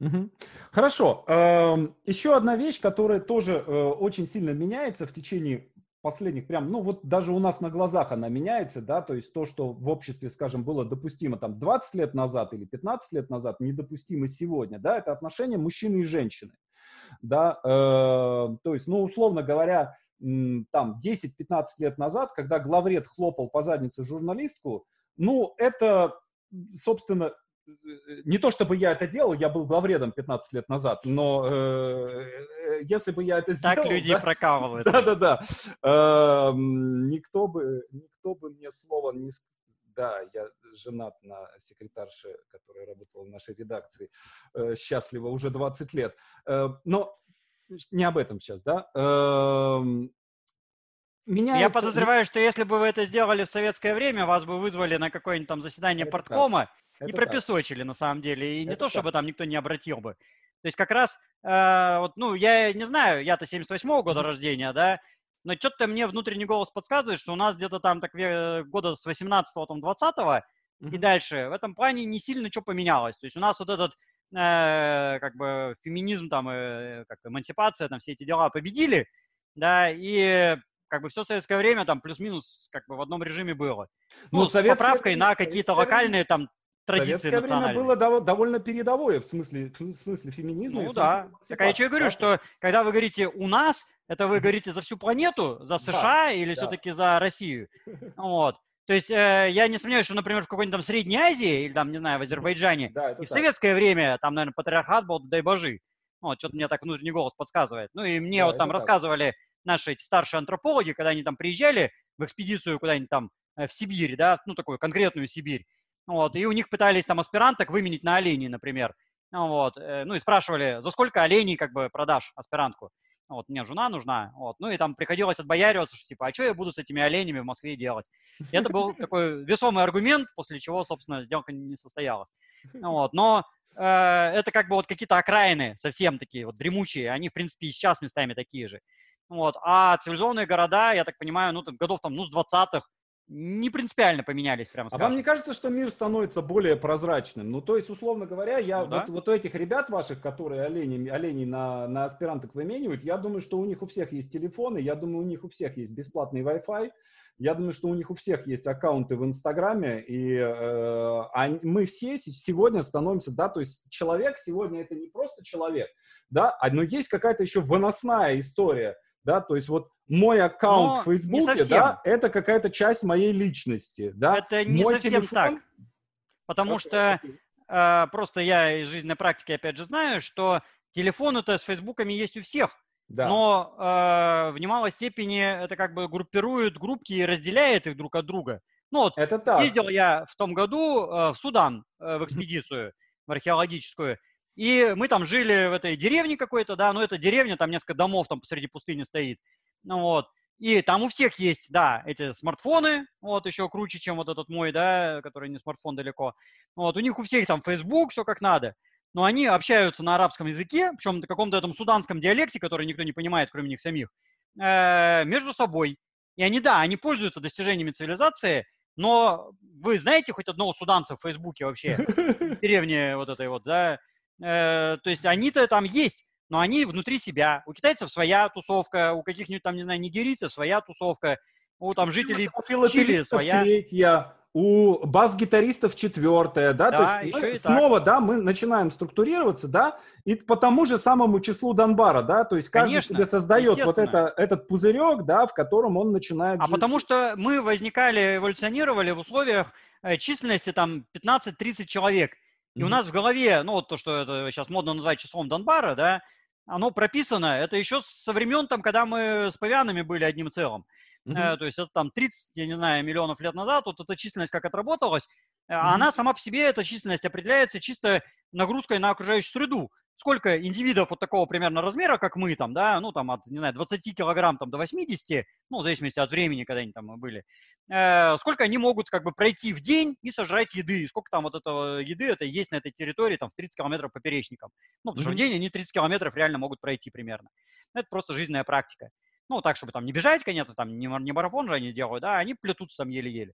Угу. Хорошо. Эм, еще одна вещь, которая тоже э, очень сильно меняется в течение последних прям, ну вот даже у нас на глазах она меняется, да, то есть то, что в обществе, скажем, было допустимо там 20 лет назад или 15 лет назад, недопустимо сегодня, да, это отношения мужчины и женщины, да, э, то есть, ну, условно говоря, там 10-15 лет назад, когда главред хлопал по заднице журналистку, ну, это, собственно, не то чтобы я это делал, я был главредом 15 лет назад, но э, э, если бы я это сделал... Так люди да, прокалывают. Да-да-да. Э, никто, бы, никто бы мне слова не... Да, я женат на секретарше, которая работала в нашей редакции, э, счастливо уже 20 лет. Э, но не об этом сейчас, да? Э, меняется... Я подозреваю, что если бы вы это сделали в советское время, вас бы вызвали на какое-нибудь там заседание это порткома, так это и пропесочили, так. на самом деле. И это не то, так. чтобы там никто не обратил бы. То есть как раз, э, вот, ну, я не знаю, я-то 78-го года рождения, да, но что-то мне внутренний голос подсказывает, что у нас где-то там так года с 18-го, там, 20-го mm-hmm. и дальше в этом плане не сильно что поменялось. То есть у нас вот этот э, как бы феминизм, там, э, как эмансипация, там, все эти дела победили, да, и как бы все советское время там плюс-минус как бы в одном режиме было. Ну, ну с поправкой на какие-то локальные там традиции Советское время было довольно передовое в смысле, в смысле феминизма. Ну да. Так а я что и говорю, да? что когда вы говорите «у нас», это вы говорите за всю планету, за США да, или да. все-таки за Россию? Вот. То есть э, я не сомневаюсь, что, например, в какой-нибудь там Средней Азии или там, не знаю, в Азербайджане да, и в так. советское время там, наверное, патриархат был, дай божи. Вот, что-то мне так внутренний голос подсказывает. Ну и мне да, вот там рассказывали так. наши эти старшие антропологи, когда они там приезжали в экспедицию куда-нибудь там э, в Сибирь, да, ну такую конкретную Сибирь, вот, и у них пытались там аспиранток выменить на оленей, например. Ну, вот, э, ну и спрашивали, за сколько оленей как бы продашь аспирантку? Вот, мне жена нужна. Вот. Ну и там приходилось отбояриваться, что типа, а что я буду с этими оленями в Москве делать? И это был такой весомый аргумент, после чего, собственно, сделка не состоялась. Ну вот. Но э, это как бы вот какие-то окраины совсем такие вот дремучие, они, в принципе, и сейчас местами такие же. Вот. А цивилизованные города, я так понимаю, ну, там, годов там, ну, с 20-х, не принципиально поменялись, прямо скажем. А вам не кажется, что мир становится более прозрачным? Ну, то есть, условно говоря, я ну, вот, да? вот у этих ребят ваших, которые оленей, оленей на, на аспиранток выменивают, я думаю, что у них у всех есть телефоны, я думаю, у них у всех есть бесплатный Wi-Fi, я думаю, что у них у всех есть аккаунты в Инстаграме, и э, а мы все сегодня становимся, да, то есть человек сегодня это не просто человек, да, а, но есть какая-то еще выносная история – да, то есть вот мой аккаунт Но в Фейсбуке, да, это какая-то часть моей личности, да. Это не мой совсем телефон... так, потому как что э, просто я из жизненной практики опять же знаю, что телефоны-то с Фейсбуками есть у всех, да. но э, в немалой степени это как бы группирует группки и разделяет их друг от друга. Ну вот, это так. ездил я в том году э, в Судан э, в экспедицию, в археологическую, и мы там жили в этой деревне какой-то, да, ну это деревня, там несколько домов там посреди пустыни стоит. Ну вот. И там у всех есть, да, эти смартфоны, вот еще круче, чем вот этот мой, да, который не смартфон далеко. Вот, у них у всех там Facebook, все как надо. Но они общаются на арабском языке, причем на каком-то этом суданском диалекте, который никто не понимает, кроме них самих, э, между собой. И они, да, они пользуются достижениями цивилизации, но вы знаете хоть одного суданца в Фейсбуке вообще, в деревне вот этой вот, да? Э, то есть они-то там есть, но они внутри себя. У китайцев своя тусовка, у каких-нибудь там, не знаю, нигерийцев своя тусовка, у там жителей у Чили своя. Третья, у бас-гитаристов четвертая, да, да то есть мы, снова, так. да, мы начинаем структурироваться, да, и по тому же самому числу Донбара, да, то есть каждый Конечно, себе создает вот это, этот пузырек, да, в котором он начинает А жить. потому что мы возникали, эволюционировали в условиях э, численности там 15-30 человек, и mm-hmm. у нас в голове, ну, вот то, что это сейчас модно называть числом Донбара, да, оно прописано, это еще со времен, там, когда мы с павианами были одним целым. Mm-hmm. то есть это там 30, я не знаю, миллионов лет назад, вот эта численность как отработалась, mm-hmm. она сама по себе, эта численность определяется чисто нагрузкой на окружающую среду. Сколько индивидов вот такого примерно размера, как мы там, да, ну там от, не знаю, 20 килограмм там до 80, ну в зависимости от времени, когда они там были, э, сколько они могут как бы пройти в день и сожрать еды, сколько там вот этого еды это есть на этой территории, там в 30 километров поперечникам. Ну, потому mm-hmm. что в день они 30 километров реально могут пройти примерно. Это просто жизненная практика ну, так, чтобы там не бежать, конечно, там не, не марафон же они делают, да, они плетутся там еле-еле.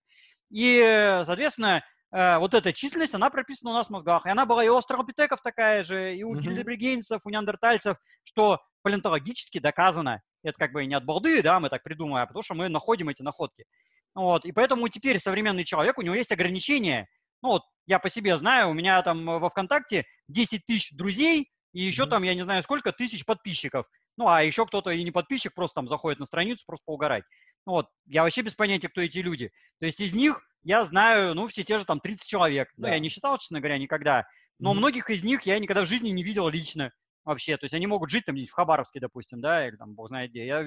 И, соответственно, э, вот эта численность, она прописана у нас в мозгах. И она была и у австралопитеков такая же, и у mm-hmm. у неандертальцев, что палеонтологически доказано. Это как бы не от балды, да, мы так придумаем, а потому что мы находим эти находки. Вот, и поэтому теперь современный человек, у него есть ограничения. Ну вот, я по себе знаю, у меня там во ВКонтакте 10 тысяч друзей, и еще mm-hmm. там, я не знаю, сколько тысяч подписчиков. Ну, а еще кто-то и не подписчик, просто там заходит на страницу, просто поугарать. Ну, вот, я вообще без понятия, кто эти люди. То есть из них я знаю, ну, все те же там 30 человек. Да. Ну, я не считал, честно говоря, никогда. Но mm-hmm. многих из них я никогда в жизни не видел лично вообще. То есть они могут жить там в Хабаровске, допустим, да, или там, бог знает где. Я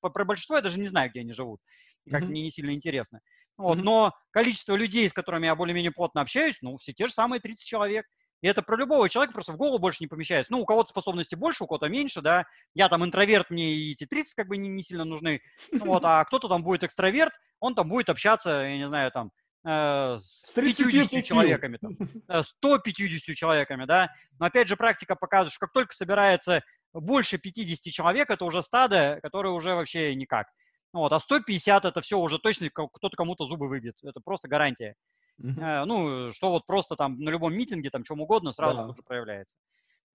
про большинство я даже не знаю, где они живут. И как mm-hmm. мне не сильно интересно. Вот, mm-hmm. Но количество людей, с которыми я более-менее плотно общаюсь, ну, все те же самые 30 человек. И это про любого человека просто в голову больше не помещается. Ну, у кого-то способности больше, у кого-то меньше, да. Я там интроверт, мне и эти 30 как бы не, не сильно нужны. Вот, а кто-то там будет экстраверт, он там будет общаться, я не знаю, там, э, с 50 человеками, там, 150 э, человеками, да. Но опять же практика показывает, что как только собирается больше 50 человек, это уже стадо, которое уже вообще никак. Вот, а 150 это все уже точно кто-то кому-то зубы выбьет. Это просто гарантия. Uh-huh. ну, что вот просто там на любом митинге, там, чем угодно, сразу да. тоже проявляется.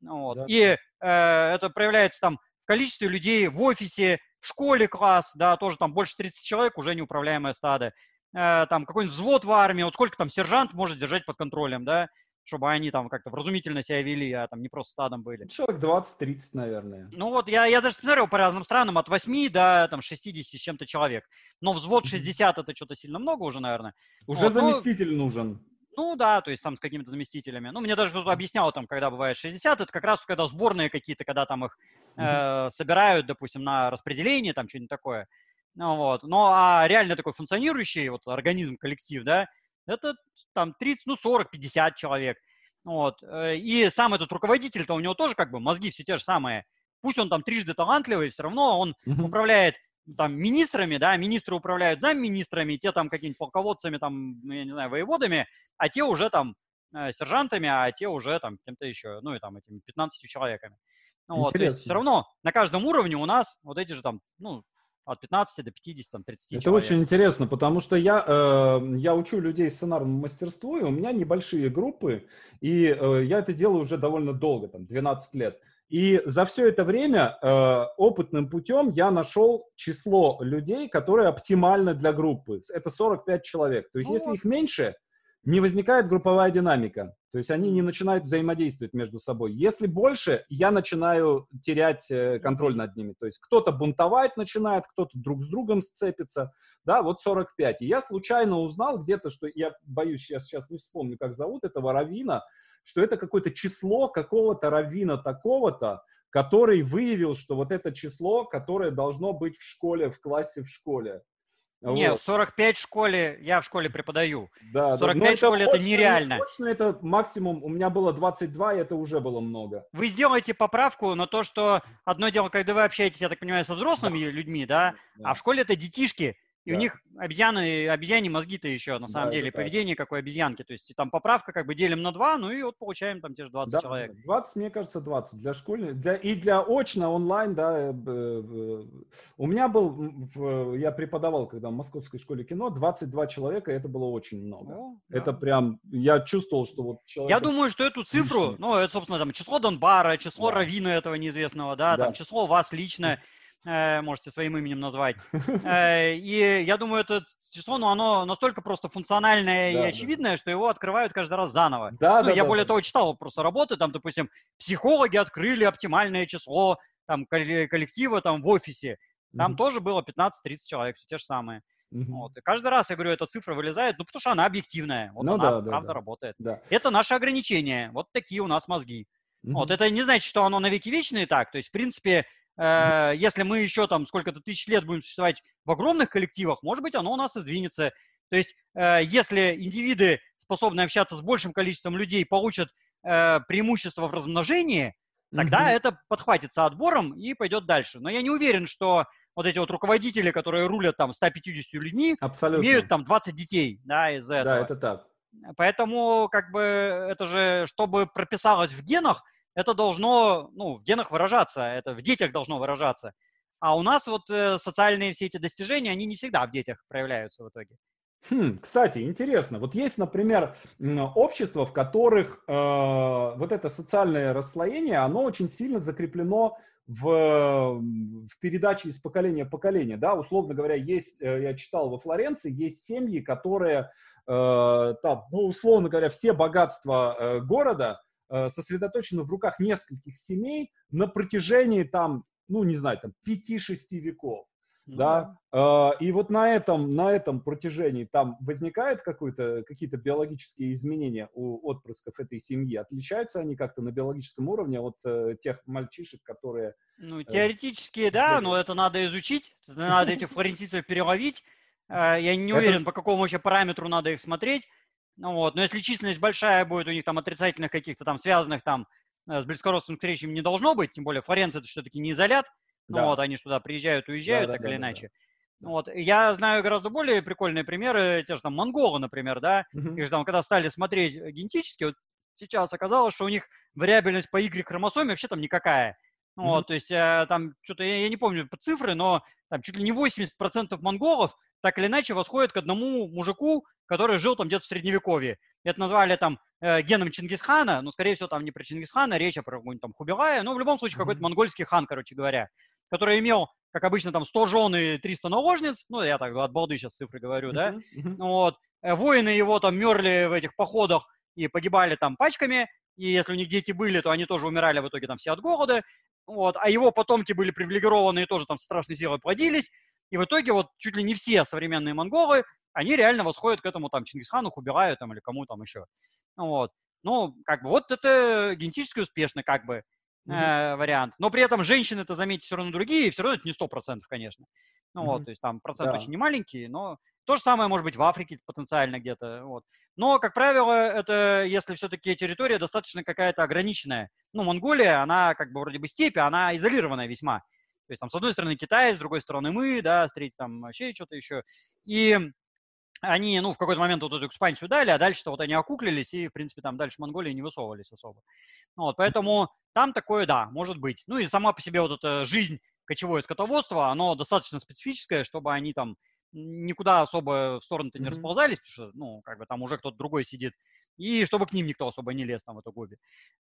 Вот. Да. И э, это проявляется там в количестве людей в офисе, в школе класс, да, тоже там больше 30 человек, уже неуправляемое стадо. Э, там какой-нибудь взвод в армии, вот сколько там сержант может держать под контролем, да, чтобы они там как-то вразумительно себя вели, а там не просто стадом были. Человек 20-30, наверное. Ну вот, я, я даже смотрел по разным странам, от 8 до там 60 с чем-то человек. Но взвод 60 это что-то сильно много уже, наверное. Уже вот, заместитель но... нужен. Ну да, то есть там с какими-то заместителями. Ну, мне даже кто-то объяснял, там, когда бывает 60, это как раз когда сборные какие-то, когда там их э, собирают, допустим, на распределение, там что-нибудь такое. Ну, вот. Ну, а реально такой функционирующий вот организм, коллектив, да, это там 30, ну 40, 50 человек. Вот. Э, и сам этот руководитель-то у него тоже как бы мозги все те же самые. Пусть он там трижды талантливый, все равно он mm-hmm. управляет там министрами, да, министры управляют замминистрами, те там какими-нибудь полководцами, там, ну, я не знаю, воеводами, а те уже там э, сержантами, а те уже там кем-то еще, ну и там этими 15 человеками. Ну, вот, то есть все равно на каждом уровне у нас вот эти же там, ну, от 15 до 50, там, 30 Это человек. очень интересно, потому что я, э, я учу людей сценарному мастерству, и у меня небольшие группы, и э, я это делаю уже довольно долго, там, 12 лет. И за все это время э, опытным путем я нашел число людей, которые оптимально для группы. Это 45 человек. То есть, ну, если их меньше, не возникает групповая динамика. То есть они не начинают взаимодействовать между собой. Если больше, я начинаю терять э, контроль над ними. То есть кто-то бунтовать начинает, кто-то друг с другом сцепится. Да, вот 45. И я случайно узнал где-то, что я боюсь, я сейчас не вспомню, как зовут этого равина, что это какое-то число какого-то равина такого-то, который выявил, что вот это число, которое должно быть в школе, в классе в школе. Не, Вот. 45 в школе, я в школе преподаю. Да, 45 да. Но в школе это очно- нереально. Очно это максимум, у меня было 22, и это уже было много. Вы сделаете поправку на то, что одно дело, когда вы общаетесь, я так понимаю, со взрослыми людьми, да, Да. а в школе это детишки, и у Да. них обезьяны, обезьяне мозги-то еще, на Да, самом это деле, поведение как у обезьянки. То есть там поправка как бы делим на два, ну и вот получаем там те же 20 Да, человек. 20, мне кажется, 20. Для школьных, для, и для очно, онлайн, да. э, э, У меня был, я преподавал, когда в Московской школе кино, 22 человека, это было очень много. О, да. Это прям, я чувствовал, что вот человек... Я думаю, что эту цифру, ну, это, собственно, там число Донбара, число Да. Равина этого неизвестного, да, там Да. число вас лично, э, можете своим именем назвать. Э, И я думаю, это число, ну, оно настолько просто функциональное и да. очевидное, что его открывают каждый раз заново. Да, Ну, да, я да, более да. того читал просто работы, там, допустим, психологи открыли оптимальное число там колле- коллектива там в офисе. Там тоже было 15-30 человек, все те же самые. Вот. И каждый раз, я говорю, эта цифра вылезает, ну, потому что она объективная. Вот Ну она, да, да, правда, да. работает. Да. Это наши ограничения. Вот такие у нас мозги. Вот. Мгм. Это не значит, что оно навеки вечное так. То есть, в принципе, э, если мы еще там сколько-то тысяч лет будем существовать в огромных коллективах, может быть, оно у нас и сдвинется. То есть, э, если индивиды, способные общаться с большим количеством людей, получат э, преимущество в размножении, тогда Мгм. это подхватится отбором и пойдет дальше. Но я не уверен, что вот эти вот руководители, которые рулят там 150 людьми, Абсолютно. имеют там 20 детей, да, из-за этого. Да, это так. Поэтому, как бы, это же, чтобы прописалось в генах, это должно, ну, в генах выражаться, это в детях должно выражаться. А у нас вот э, социальные все эти достижения, они не всегда в детях проявляются в итоге. Хм, кстати, интересно. Вот есть, например, общества, в которых э, вот это социальное расслоение, оно очень сильно закреплено в, в передаче из поколения в поколение. Да? Условно говоря, есть, э, я читал во Флоренции, есть семьи, которые э, там, ну, условно говоря, все богатства э, города э, сосредоточены в руках нескольких семей на протяжении там, ну, не знаю, там 5-6 веков. Ну да, Э, и вот на этом, на этом протяжении там возникают какой-то, какие-то биологические изменения у отпрысков этой семьи? Отличаются они как-то на биологическом уровне от э, тех мальчишек, которые... Ну, теоретически, да, но это надо изучить, надо этих флорентийцев переловить. Э, Я не уверен, по какому вообще параметру надо их смотреть. Ну, вот. Но если численность большая будет, у них там отрицательных каких-то там связанных там э, с близкородственным встречами не должно быть, тем более Флоренция это все-таки не изолят, ну, Да. вот, они же туда приезжают, уезжают, Да, да, так да, или да, да. иначе. Вот. Я знаю гораздо более прикольные примеры, те же там монголы, например, да, Мгм. их же там, когда стали смотреть э, генетически, вот сейчас оказалось, что у них вариабельность по Y-хромосоме вообще там никакая. Ну Мгм. Вот, то есть э, там что-то, я, я не помню по цифры, но там чуть ли не 80% монголов так или иначе восходят к одному мужику, который жил там где-то в Средневековье. Это назвали там э, геном Чингисхана, но, скорее всего, там не про Чингисхана, речь, а про какого-нибудь там Хубилая, но в любом случае какой-то монгольский хан, короче говоря, который имел, как обычно, там 100 жен и 300 наложниц, ну, я так от балды сейчас цифры говорю, да. Мгм. ну Вот. Э, Воины его там мерли в этих походах и погибали там пачками. И если у них дети были, то они тоже умирали в итоге там все от голода. Вот. А его потомки были привилегированы и тоже там страшной силой плодились. И в итоге вот чуть ли не все современные монголы, они реально восходят к этому там Чингисхану, Хубираю там или кому там еще. Вот. Ну, как бы вот это генетически успешно, как бы э, вариант. Но при этом женщины-то, заметьте, все равно другие, и все равно это не 100%, конечно. Ну вот, Мгм. то есть там процент Да. очень немаленький, но то же самое может быть в Африке потенциально где-то. Вот. Но, как правило, это если все-таки территория достаточно какая-то ограниченная. Ну, Монголия, она как бы вроде бы степь, а она изолированная весьма. То есть там с одной стороны Китай, с другой стороны мы, да, с третьей там вообще что-то еще. И они, ну, в какой-то момент вот эту экспансию дали, а дальше-то вот они окуклились, и, в принципе, там дальше Монголии не высовывались особо. Ну Вот, поэтому там такое, да, может быть. Ну и сама по себе вот эта жизнь кочевое скотоводство, оно достаточно специфическое, чтобы они там никуда особо в сторону-то не Мгм. расползались, потому что, ну, как бы там уже кто-то другой сидит, и чтобы к ним никто особо не лез там в эту гобби.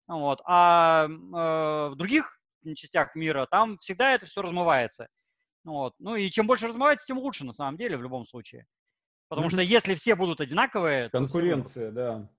Вот. А э, в других частях мира там всегда это все размывается. Вот. Ну и чем больше размывается, тем лучше на самом деле в любом случае. Потому что если все будут одинаковые. Конкуренция, да.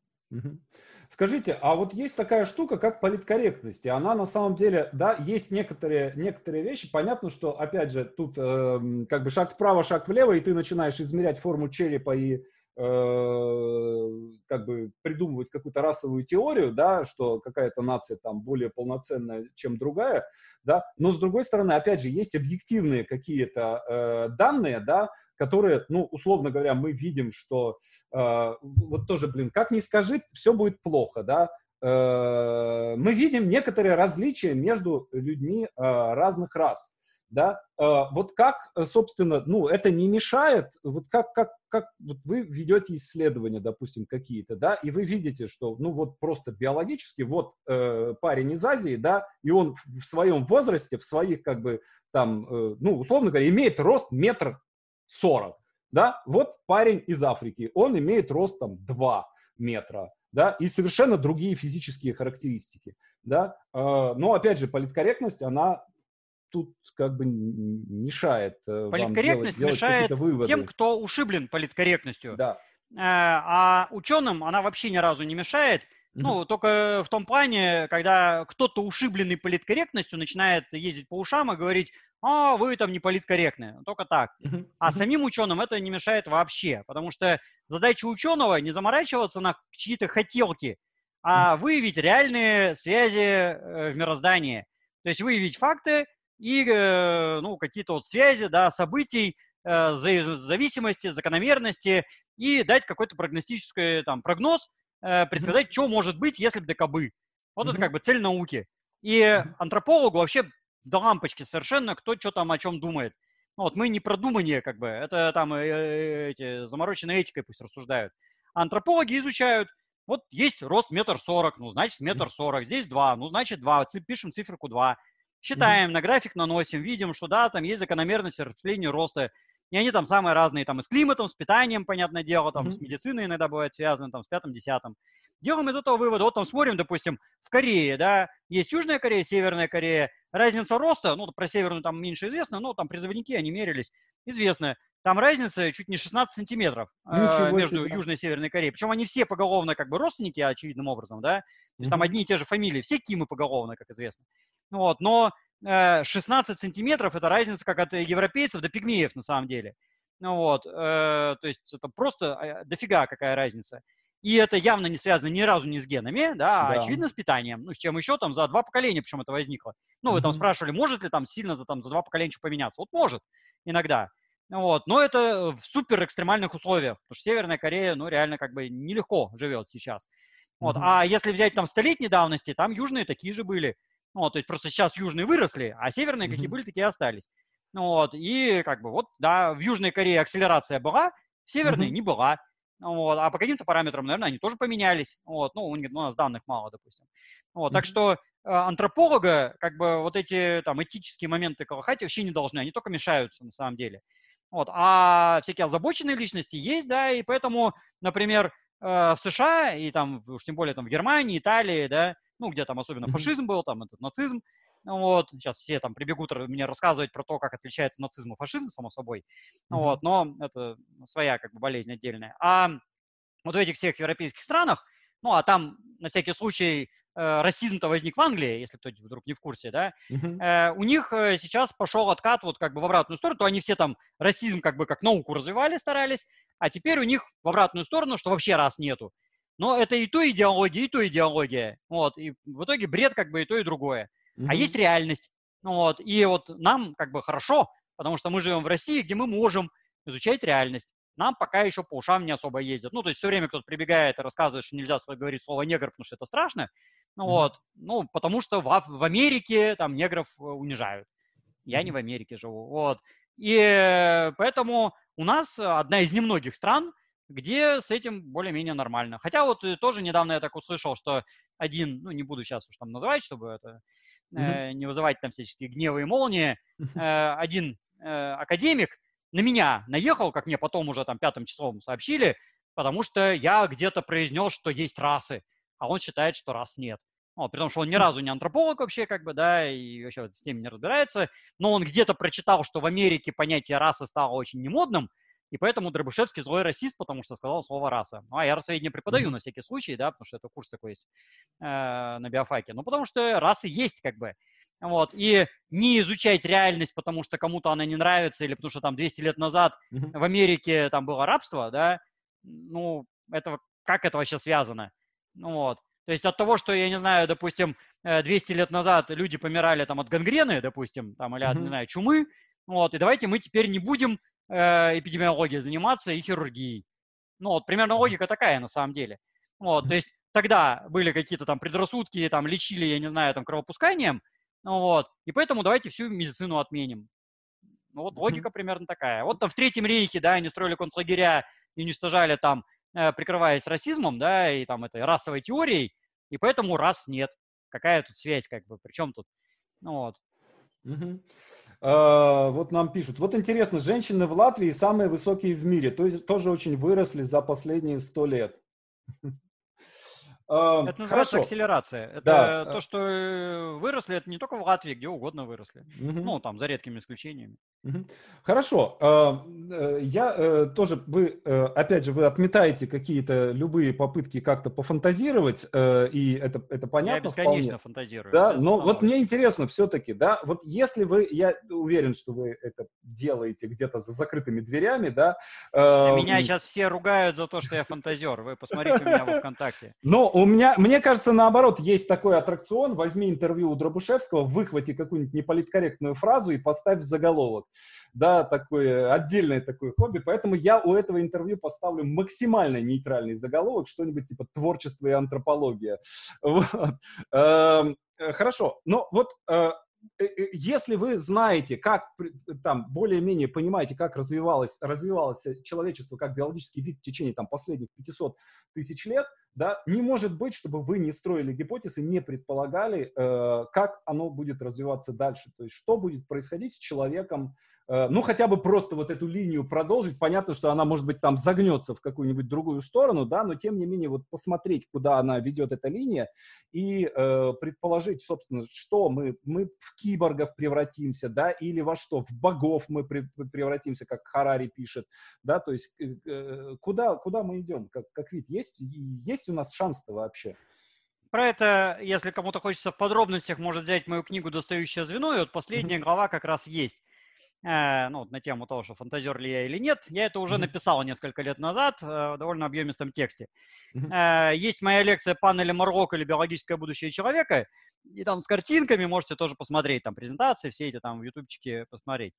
Скажите, а вот есть такая штука, как политкорректность, и она на самом деле, да, есть некоторые, некоторые вещи, понятно, что, опять же, тут эм, как бы шаг вправо, шаг влево, и ты начинаешь измерять форму черепа и э, как бы придумывать какую-то расовую теорию, да, что какая-то нация там более полноценная, чем другая, да, но с другой стороны, опять же, есть объективные какие-то э, данные, да, которые, ну, условно говоря, мы видим, что э, вот тоже, блин, как ни скажи, все будет плохо, да, э, мы видим некоторые различия между людьми э, разных рас да, э, вот как, э, собственно, ну, это не мешает, вот как, как, как вот вы ведете исследования, допустим, какие-то, да, и вы видите, что, ну, вот просто биологически, вот э, парень из Азии, да, и он в, своем возрасте, в своих, как бы, там, э, ну, условно говоря, имеет рост метр сорок, да, вот парень из Африки, он имеет рост, там, два метра, да, и совершенно другие физические характеристики, да, э, но, опять же, политкорректность, она тут как бы мешает э, Политкорректность делать, мешает делать тем, кто ушиблен политкорректностью. Да. Э, а ученым она вообще ни разу не мешает. Ну, только в том плане, когда кто-то ушибленный политкорректностью начинает ездить по ушам и говорить, а, вы там не политкорректны. Только так. А самим ученым это не мешает вообще, потому что задача ученого не заморачиваться на чьи-то хотелки, а выявить реальные связи э, в мироздании. То есть выявить факты, и э, ну, какие-то вот связи, да, событий, э, зависимости, закономерности и дать какой-то прогностический там, прогноз, э, предсказать, mm-hmm. что может быть, если бы да кабы. Вот mm-hmm. это как бы цель науки. И антропологу вообще до лампочки совершенно, кто что там о чем думает. Ну, вот мы не продумание, как бы, это там э, эти замороченной этикой пусть рассуждают. А антропологи изучают, вот есть рост метр сорок, ну, значит, метр сорок, здесь два, ну, значит, два, пишем циферку два. Считаем, mm-hmm. на график наносим, видим, что да, там есть закономерность расширения роста. И они там самые разные, там и с климатом, с питанием, понятное дело, там mm-hmm. с медициной иногда бывает связаны, там с пятым-десятым. Делаем из этого вывода, вот там смотрим, допустим, в Корее, да, есть Южная Корея, Северная Корея, разница роста, ну, про Северную там меньше известно, но там призывники, они мерились, известно. Там разница чуть не 16 сантиметров э, между себе. Южной и Северной Кореей. Причем они все поголовно как бы родственники, очевидным образом, да. То есть mm-hmm. там одни и те же фамилии, все Кимы поголовно, как известно. Вот, но 16 э, сантиметров – это разница как от европейцев до пигмеев на самом деле. Ну вот, э, то есть это просто э, дофига какая разница. И это явно не связано ни разу не с генами, да, а да. очевидно с питанием. Ну, с чем еще там за два поколения, причем это возникло. Ну, вы mm-hmm. там спрашивали, может ли там сильно за, там, за два поколения что поменяться? Вот может иногда. Вот, но это в супер экстремальных условиях, потому что Северная Корея, ну, реально как бы нелегко живет сейчас. Вот, mm-hmm. а если взять там столетней давности, там южные такие же были. Ну, то есть просто сейчас южные выросли, а северные, какие были, такие остались. Ну, вот, и как бы вот, да, в Южной Корее акселерация была, в Северной mm-hmm. не была. Ну вот, а по каким-то параметрам, наверное, они тоже поменялись. Вот, ну, у, них, у нас данных мало, допустим. Вот, mm-hmm. Так что э, антрополога, как бы вот эти там этические моменты колохать вообще не должны, они только мешаются на самом деле. Вот, а всякие озабоченные личности есть, да, и поэтому, например, э, в США и там, уж тем более там в Германии, Италии, да, ну, где там особенно фашизм был, там этот нацизм, вот, сейчас все там прибегут мне рассказывать про то, как отличается нацизм и фашизм, само собой, mm-hmm. вот, но это своя как бы болезнь отдельная. А вот в этих всех европейских странах, ну, а там на всякий случай э, расизм-то возник в Англии, если кто-то вдруг не в курсе, да, mm-hmm. э, у них э, сейчас пошел откат вот как бы в обратную сторону, то они все там расизм как бы как науку развивали, старались, а теперь у них в обратную сторону, что вообще раз нету. Но это и то идеология, и то идеология. Вот. И в итоге бред как бы и то, и другое. Mm-hmm. А есть реальность. Вот. И вот нам как бы хорошо, потому что мы живем в России, где мы можем изучать реальность. Нам пока еще по ушам не особо ездят. Ну, то есть все время кто-то прибегает и рассказывает, что нельзя говорить слово негр, потому что это страшно. Ну, mm-hmm. вот. Ну, потому что в, в Америке там негров э, унижают. Я mm-hmm. не в Америке живу. Вот. И э, поэтому у нас одна из немногих стран, где с этим более-менее нормально. Хотя вот э, тоже недавно я так услышал, что один, ну не буду сейчас уж там называть, чтобы это mm-hmm. э, не вызывать там всяческие гневы и молнии, э, один э, академик на меня наехал, как мне потом уже там пятым числом сообщили, потому что я где-то произнес, что есть расы, а он считает, что рас нет. Вот, при том, что он ни разу не антрополог вообще, как бы, да, и вообще в этой теме не разбирается, но он где-то прочитал, что в Америке понятие расы стало очень немодным, и поэтому Дробышевский злой расист, потому что сказал слово раса. Ну, а я расоведение преподаю mm-hmm. на всякий случай, да, потому что это курс такой есть э, на биофаке. Ну, потому что расы есть, как бы. Вот, и не изучать реальность, потому что кому-то она не нравится, или потому что там 200 лет назад mm-hmm. в Америке там было рабство, да, ну, это, как это вообще связано? Ну, вот. То есть от того, что, я не знаю, допустим, 200 э, лет назад люди помирали там от гангрены, допустим, там, или от, mm-hmm. не знаю, чумы, вот, и давайте мы теперь не будем э, эпидемиологией заниматься и хирургией. Ну, вот примерно логика такая на самом деле. Вот, то есть тогда были какие-то там предрассудки, там лечили, я не знаю, там кровопусканием, ну, вот, и поэтому давайте всю медицину отменим. Ну, вот логика примерно такая. Вот там в Третьем рейхе, да, они строили концлагеря и уничтожали там, э, прикрываясь расизмом, да, и там этой расовой теорией, и поэтому раз нет. Какая тут связь, как бы, причем тут? Ну, вот. Угу. А, вот нам пишут. Вот интересно, женщины в Латвии самые высокие в мире, то есть тоже очень выросли за последние сто лет. Это называется Хорошо. акселерация. Это да. то, что э, выросли, это не только в Латвии, где угодно выросли. Угу. Ну, там, за редкими исключениями. Угу. Хорошо. Э, я э, тоже, вы, опять же, вы отметаете какие-то любые попытки как-то пофантазировать, и это, это понятно. Я бесконечно вполне. фантазирую. Да, но вот мне интересно все-таки, да, вот если вы, я уверен, что вы это делаете где-то за закрытыми дверями, да. Меня сейчас все ругают за то, что я фантазер. Вы посмотрите у меня в ВКонтакте. Но у меня, мне кажется, наоборот, есть такой аттракцион. Возьми интервью у Дробушевского, выхвати какую-нибудь неполиткорректную фразу и поставь в заголовок. Да, такое отдельное такое хобби. Поэтому я у этого интервью поставлю максимально нейтральный заголовок, что-нибудь типа творчество и антропология. Вот. Эм, хорошо. Но вот э, Э, э, если вы знаете, как там более-менее понимаете, как развивалось, развивалось человечество как биологический вид в течение там последних 500 тысяч лет, да, не может быть, чтобы вы не строили гипотезы, не предполагали, э, как оно будет развиваться дальше, то есть что будет происходить с человеком Э, ну, хотя бы просто вот эту линию продолжить. Понятно, что она, может быть, там загнется в какую-нибудь другую сторону, да, но тем не менее вот посмотреть, куда она ведет эта линия и э, предположить, собственно, что мы, мы в киборгов превратимся, да, или во что, в богов мы при, превратимся, как Харари пишет, да, то есть э, э, куда, куда мы идем, как, как вид, есть, есть у нас шанс-то вообще? Про это, если кому-то хочется в подробностях, может взять мою книгу «Достающее звено», и вот последняя mm-hmm. глава как раз есть. Э, ну, на тему того, что фантазер ли я или нет, я это уже mm-hmm. написал несколько лет назад э, в довольно объемистом тексте. Mm-hmm. Есть моя лекция «Панели Марокко или биологическое будущее человека», и там с картинками можете тоже посмотреть, там презентации, все эти там в ютубчике посмотреть.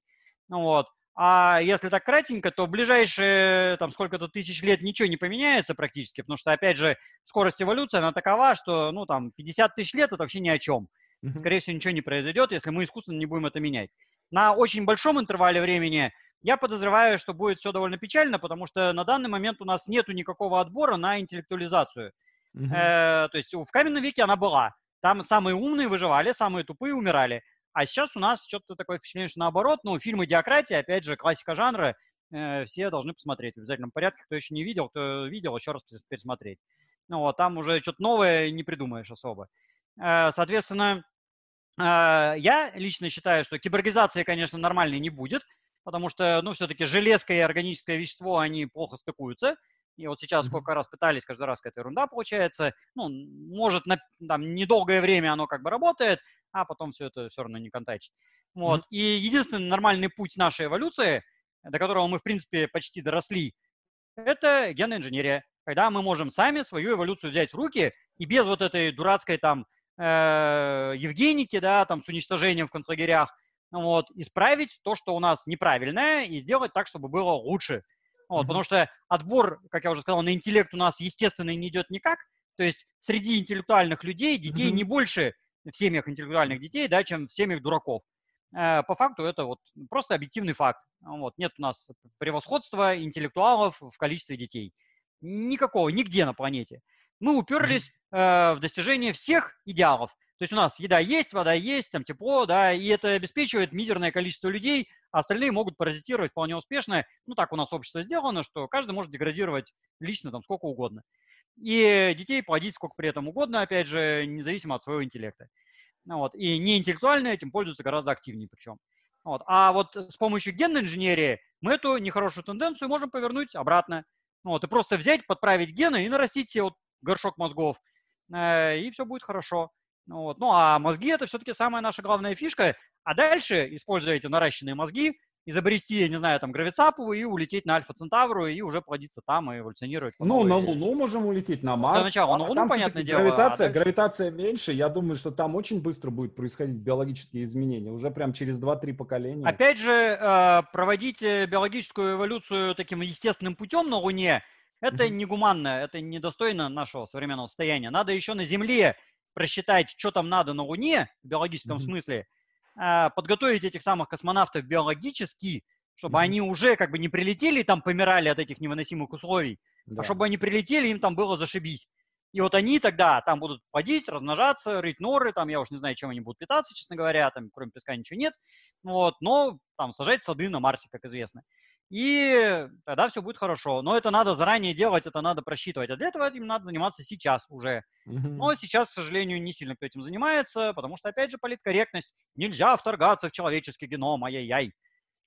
Ну вот. А если так кратенько, то в ближайшие там сколько-то тысяч лет ничего не поменяется практически, потому что, опять же, скорость эволюции, она такова, что, ну, там, 50 тысяч лет – это вообще ни о чем. Скорее всего, ничего не произойдет, если мы искусственно не будем это менять на очень большом интервале времени, я подозреваю, что будет все довольно печально, потому что на данный момент у нас нет никакого отбора на интеллектуализацию. Mm-hmm. Э, то есть в каменном веке она была. Там самые умные выживали, самые тупые умирали. А сейчас у нас что-то такое впечатление, что наоборот. Ну, фильмы «Диократия», опять же, классика жанра, э, все должны посмотреть в обязательном порядке. Кто еще не видел, кто видел, еще раз пересмотреть. Ну, вот, там уже что-то новое не придумаешь особо. Э, соответственно, я лично считаю, что киборгизации, конечно, нормальной не будет, потому что, ну, все-таки железка и органическое вещество, они плохо стыкуются. И вот сейчас сколько раз пытались, каждый раз какая-то ерунда получается. Ну, может, на там, недолгое время оно как бы работает, а потом все это все равно не контачит. Вот. Mm-hmm. И единственный нормальный путь нашей эволюции, до которого мы, в принципе, почти доросли, это генная инженерия. Когда мы можем сами свою эволюцию взять в руки и без вот этой дурацкой там э, Евгеники, да, там с уничтожением в концлагерях, вот, исправить то, что у нас неправильное, и сделать так, чтобы было лучше. Вот, mm-hmm. Потому что отбор, как я уже сказал, на интеллект у нас, естественно, не идет никак. То есть среди интеллектуальных людей детей mm-hmm. не больше в семьях интеллектуальных детей, да, чем в семьях дураков. Э, по факту это вот просто объективный факт. Вот, нет у нас превосходства интеллектуалов в количестве детей. Никакого, нигде на планете мы уперлись э, в достижение всех идеалов. То есть у нас еда есть, вода есть, там тепло, да, и это обеспечивает мизерное количество людей, а остальные могут паразитировать вполне успешно. Ну, так у нас общество сделано, что каждый может деградировать лично там сколько угодно. И детей плодить сколько при этом угодно, опять же, независимо от своего интеллекта. Ну, вот. И неинтеллектуальные этим пользуются гораздо активнее причем. Вот. А вот с помощью генной инженерии мы эту нехорошую тенденцию можем повернуть обратно. Вот, и просто взять, подправить гены и нарастить себе вот горшок мозгов, э, и все будет хорошо. Ну вот. Ну, а мозги – это все-таки самая наша главная фишка. А дальше, используя эти наращенные мозги, изобрести, я не знаю, там, гравицапу и улететь на Альфа Центавру и уже плодиться там и эволюционировать. Ну, на Луну можем улететь, на Марс. Для начала, на Луну, там понятное дело. Гравитация, а дальше... гравитация меньше, я думаю, что там очень быстро будет происходить биологические изменения, уже прям через 2-3 поколения. Опять же, э, проводить биологическую эволюцию таким естественным путем на Луне, это mm-hmm. негуманно, это недостойно нашего современного состояния. Надо еще на Земле просчитать, что там надо на Луне в биологическом mm-hmm. смысле, а, подготовить этих самых космонавтов биологически, чтобы mm-hmm. они уже как бы не прилетели и там помирали от этих невыносимых условий, а да. а чтобы они прилетели, им там было зашибись. И вот они тогда там будут ходить, размножаться, рыть норы, там я уж не знаю, чем они будут питаться, честно говоря, там кроме песка ничего нет, вот, но там сажать сады на Марсе, как известно. И тогда все будет хорошо. Но это надо заранее делать, это надо просчитывать. А для этого этим надо заниматься сейчас уже. Но сейчас, к сожалению, не сильно кто этим занимается, потому что, опять же, политкорректность. Нельзя вторгаться в человеческий геном, ай-яй-яй.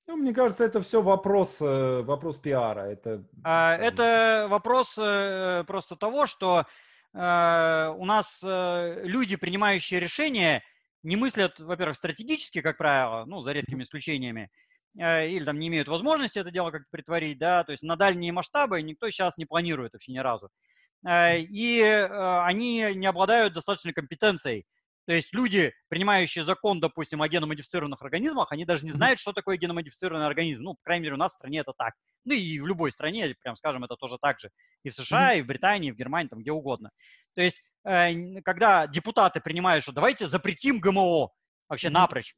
Ну, мне кажется, это все вопрос, э, вопрос пиара. Это, а, это вопрос э, просто того, что э, у нас люди, принимающие решения, не мыслят, во-первых, стратегически, как правило, ну, за редкими исключениями, Э, или там не имеют возможности это дело как-то притворить, да, то есть на дальние масштабы никто сейчас не планирует вообще ни разу. Э, и э, они не обладают достаточной компетенцией. То есть люди, принимающие закон, допустим, о геномодифицированных организмах, они даже не знают, что такое геномодифицированный организм. Ну, по крайней мере, у нас в стране это так. Ну и в любой стране, прям скажем, это тоже так же. И в США, и в Британии, и в Германии, там где угодно. То есть, когда депутаты принимают, что давайте запретим ГМО вообще напрочь,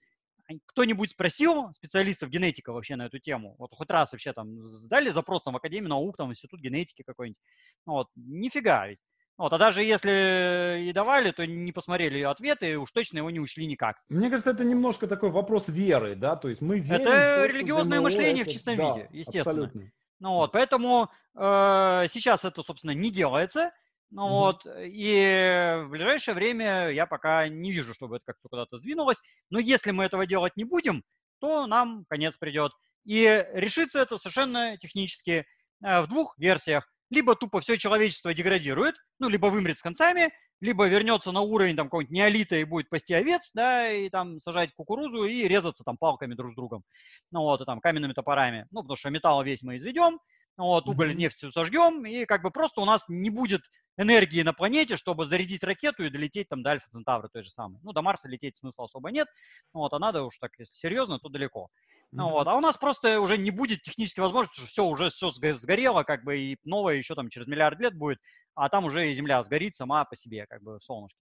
кто-нибудь спросил специалистов генетика вообще на эту тему? Вот хоть раз вообще там дали запрос там в Академию наук, там, в Институт генетики какой-нибудь? Вот, нифига ведь. Вот, а даже если и давали, то не посмотрели ответы, и уж точно его не учли никак. Мне кажется, это немножко такой вопрос веры, да, то есть мы верим... Это религиозное ГМО, мышление это... в чистом да, виде, естественно. Абсолютно. Ну вот, поэтому э, сейчас это, собственно, не делается, ну mm-hmm. вот, и в ближайшее время я пока не вижу, чтобы это как-то куда-то сдвинулось. Но если мы этого делать не будем, то нам конец придет. И решится это совершенно технически э, в двух версиях. Либо тупо все человечество деградирует, ну, либо вымрет с концами, либо вернется на уровень там какого-нибудь неолита и будет пасти овец, да, и там сажать кукурузу и резаться там палками друг с другом, ну вот, и там каменными топорами, ну, потому что металл весь мы изведем, вот, уголь, нефть все сожгем, и как бы просто у нас не будет энергии на планете, чтобы зарядить ракету и долететь там до Альфа Центавра той же самой. Ну, до Марса лететь смысла особо нет, вот, а надо уж так, если серьезно, то далеко. Ну, вот, а у нас просто уже не будет технически возможности, что все, уже все сгорело, как бы, и новое еще там через миллиард лет будет, а там уже и Земля сгорит сама по себе, как бы, в солнышке.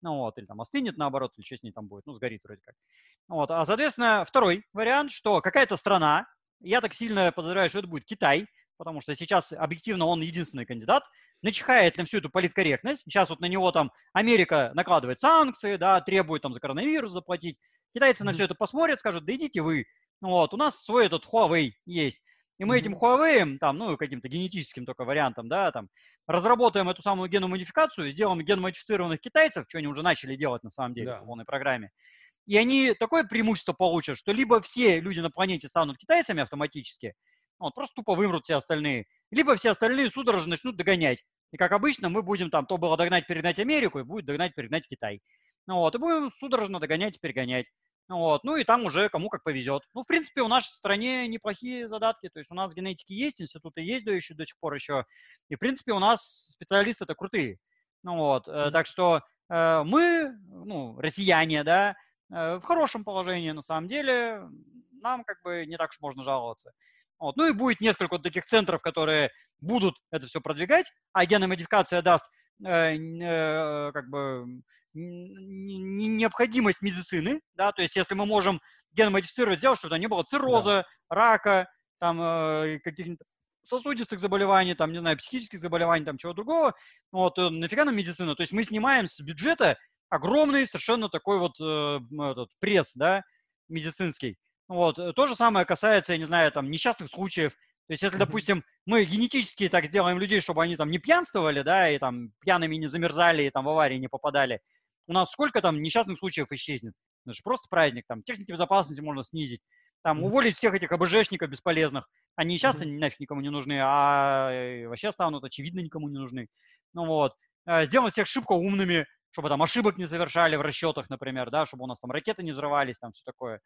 Ну вот, или там остынет наоборот, или что с ней там будет, ну, сгорит вроде как. Вот, а, соответственно, второй вариант, что какая-то страна, я так сильно подозреваю, что это будет Китай, потому что сейчас объективно он единственный кандидат, начихает на всю эту политкорректность. Сейчас вот на него там Америка накладывает санкции, да, требует там за коронавирус заплатить. Китайцы mm-hmm. на все это посмотрят, скажут, да идите вы. Вот, у нас свой этот Huawei есть. И мы mm-hmm. этим Huawei, там, ну, каким-то генетическим только вариантом, да, там, разработаем эту самую геномодификацию, сделаем геномодифицированных китайцев, что они уже начали делать на самом деле да. в полной программе. И они такое преимущество получат, что либо все люди на планете станут китайцами автоматически, вот, просто тупо вымрут все остальные. Либо все остальные судорожно начнут догонять. И как обычно, мы будем там, то было догнать, перегнать Америку, и будет догнать, перегнать Китай. Ну, вот, и будем судорожно догонять и перегонять. Ну, вот, ну и там уже кому как повезет. Ну, в принципе, у нас в стране неплохие задатки. То есть у нас генетики есть, институты есть до, еще, до сих пор еще. И, в принципе, у нас специалисты-то крутые. Ну вот, mm-hmm. так что э, мы, ну, россияне, да, э, в хорошем положении на самом деле. Нам как бы не так уж можно жаловаться. Вот. Ну и будет несколько вот таких центров, которые будут это все продвигать, а геномодификация даст э, э, как бы необходимость медицины, да, то есть если мы можем геномодифицировать, сделать, чтобы не было цирроза, да. рака, там э, каких-нибудь сосудистых заболеваний, там, не знаю, психических заболеваний, там, чего другого, вот, э, нафига нам медицина? То есть мы снимаем с бюджета огромный совершенно такой вот э, этот пресс, да, медицинский. Вот. Э, то же самое касается, я не знаю, там, несчастных случаев. То есть, если, допустим, мы генетически так сделаем людей, чтобы они там не пьянствовали, да, и там пьяными не замерзали, и там в аварии не попадали, у нас сколько там несчастных случаев исчезнет? Это же просто праздник, там, техники безопасности можно снизить, там, уволить всех этих АБЖшников бесполезных. Они часто mm-hmm. нафиг никому не нужны, а э, вообще станут, очевидно, никому не нужны. Ну вот. Э, сделать всех шибко умными, чтобы там ошибок не совершали в расчетах, например, да, чтобы у нас там ракеты не взрывались, там все такое.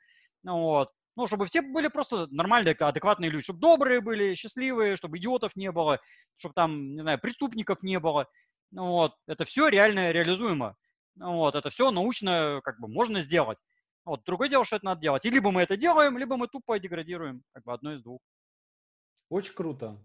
Ну вот. Ну, чтобы все были просто нормальные, адекватные люди, чтобы добрые были, счастливые, чтобы идиотов не было, чтобы там, не знаю, преступников не было. Ну, вот, это все реально реализуемо. Ну, вот, это все научно, как бы, можно сделать. Вот, другое дело, что это надо делать. И либо мы это делаем, либо мы тупо деградируем, как бы одно из двух. Очень круто.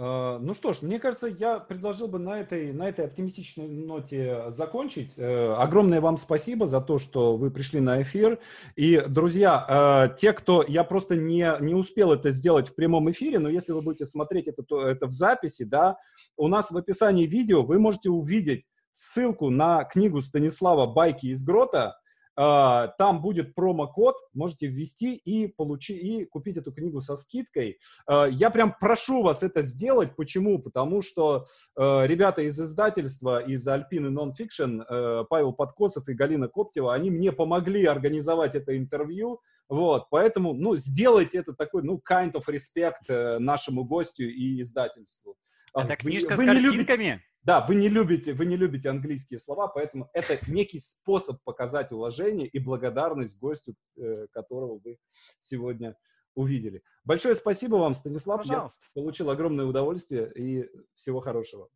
Э, ну что ж, мне кажется, я предложил бы на этой, на этой оптимистичной ноте закончить. Э, огромное вам спасибо за то, что вы пришли на эфир. И, друзья, э, те, кто... Я просто не, не успел это сделать в прямом эфире, но если вы будете смотреть это, то, это в записи, да, у нас в описании видео вы можете увидеть ссылку на книгу Станислава «Байки из грота», там будет промокод, можете ввести и получить и купить эту книгу со скидкой. А, я прям прошу вас это сделать. Почему? Потому что а, ребята из издательства, из Alpine Nonfiction, Павел Подкосов и Галина Коптева, они мне помогли организовать это интервью. Вот, поэтому, ну, сделайте это такой, ну, kind of respect э, нашему гостю и издательству. Это книжка вы, с вы картинками? Любите... Да, вы не любите, вы не любите английские слова, поэтому это некий способ показать уважение и благодарность гостю, э, которого вы сегодня увидели. Большое спасибо вам, Станислав. Пожалуйста. Я получил огромное удовольствие и всего хорошего.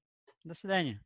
До свидания.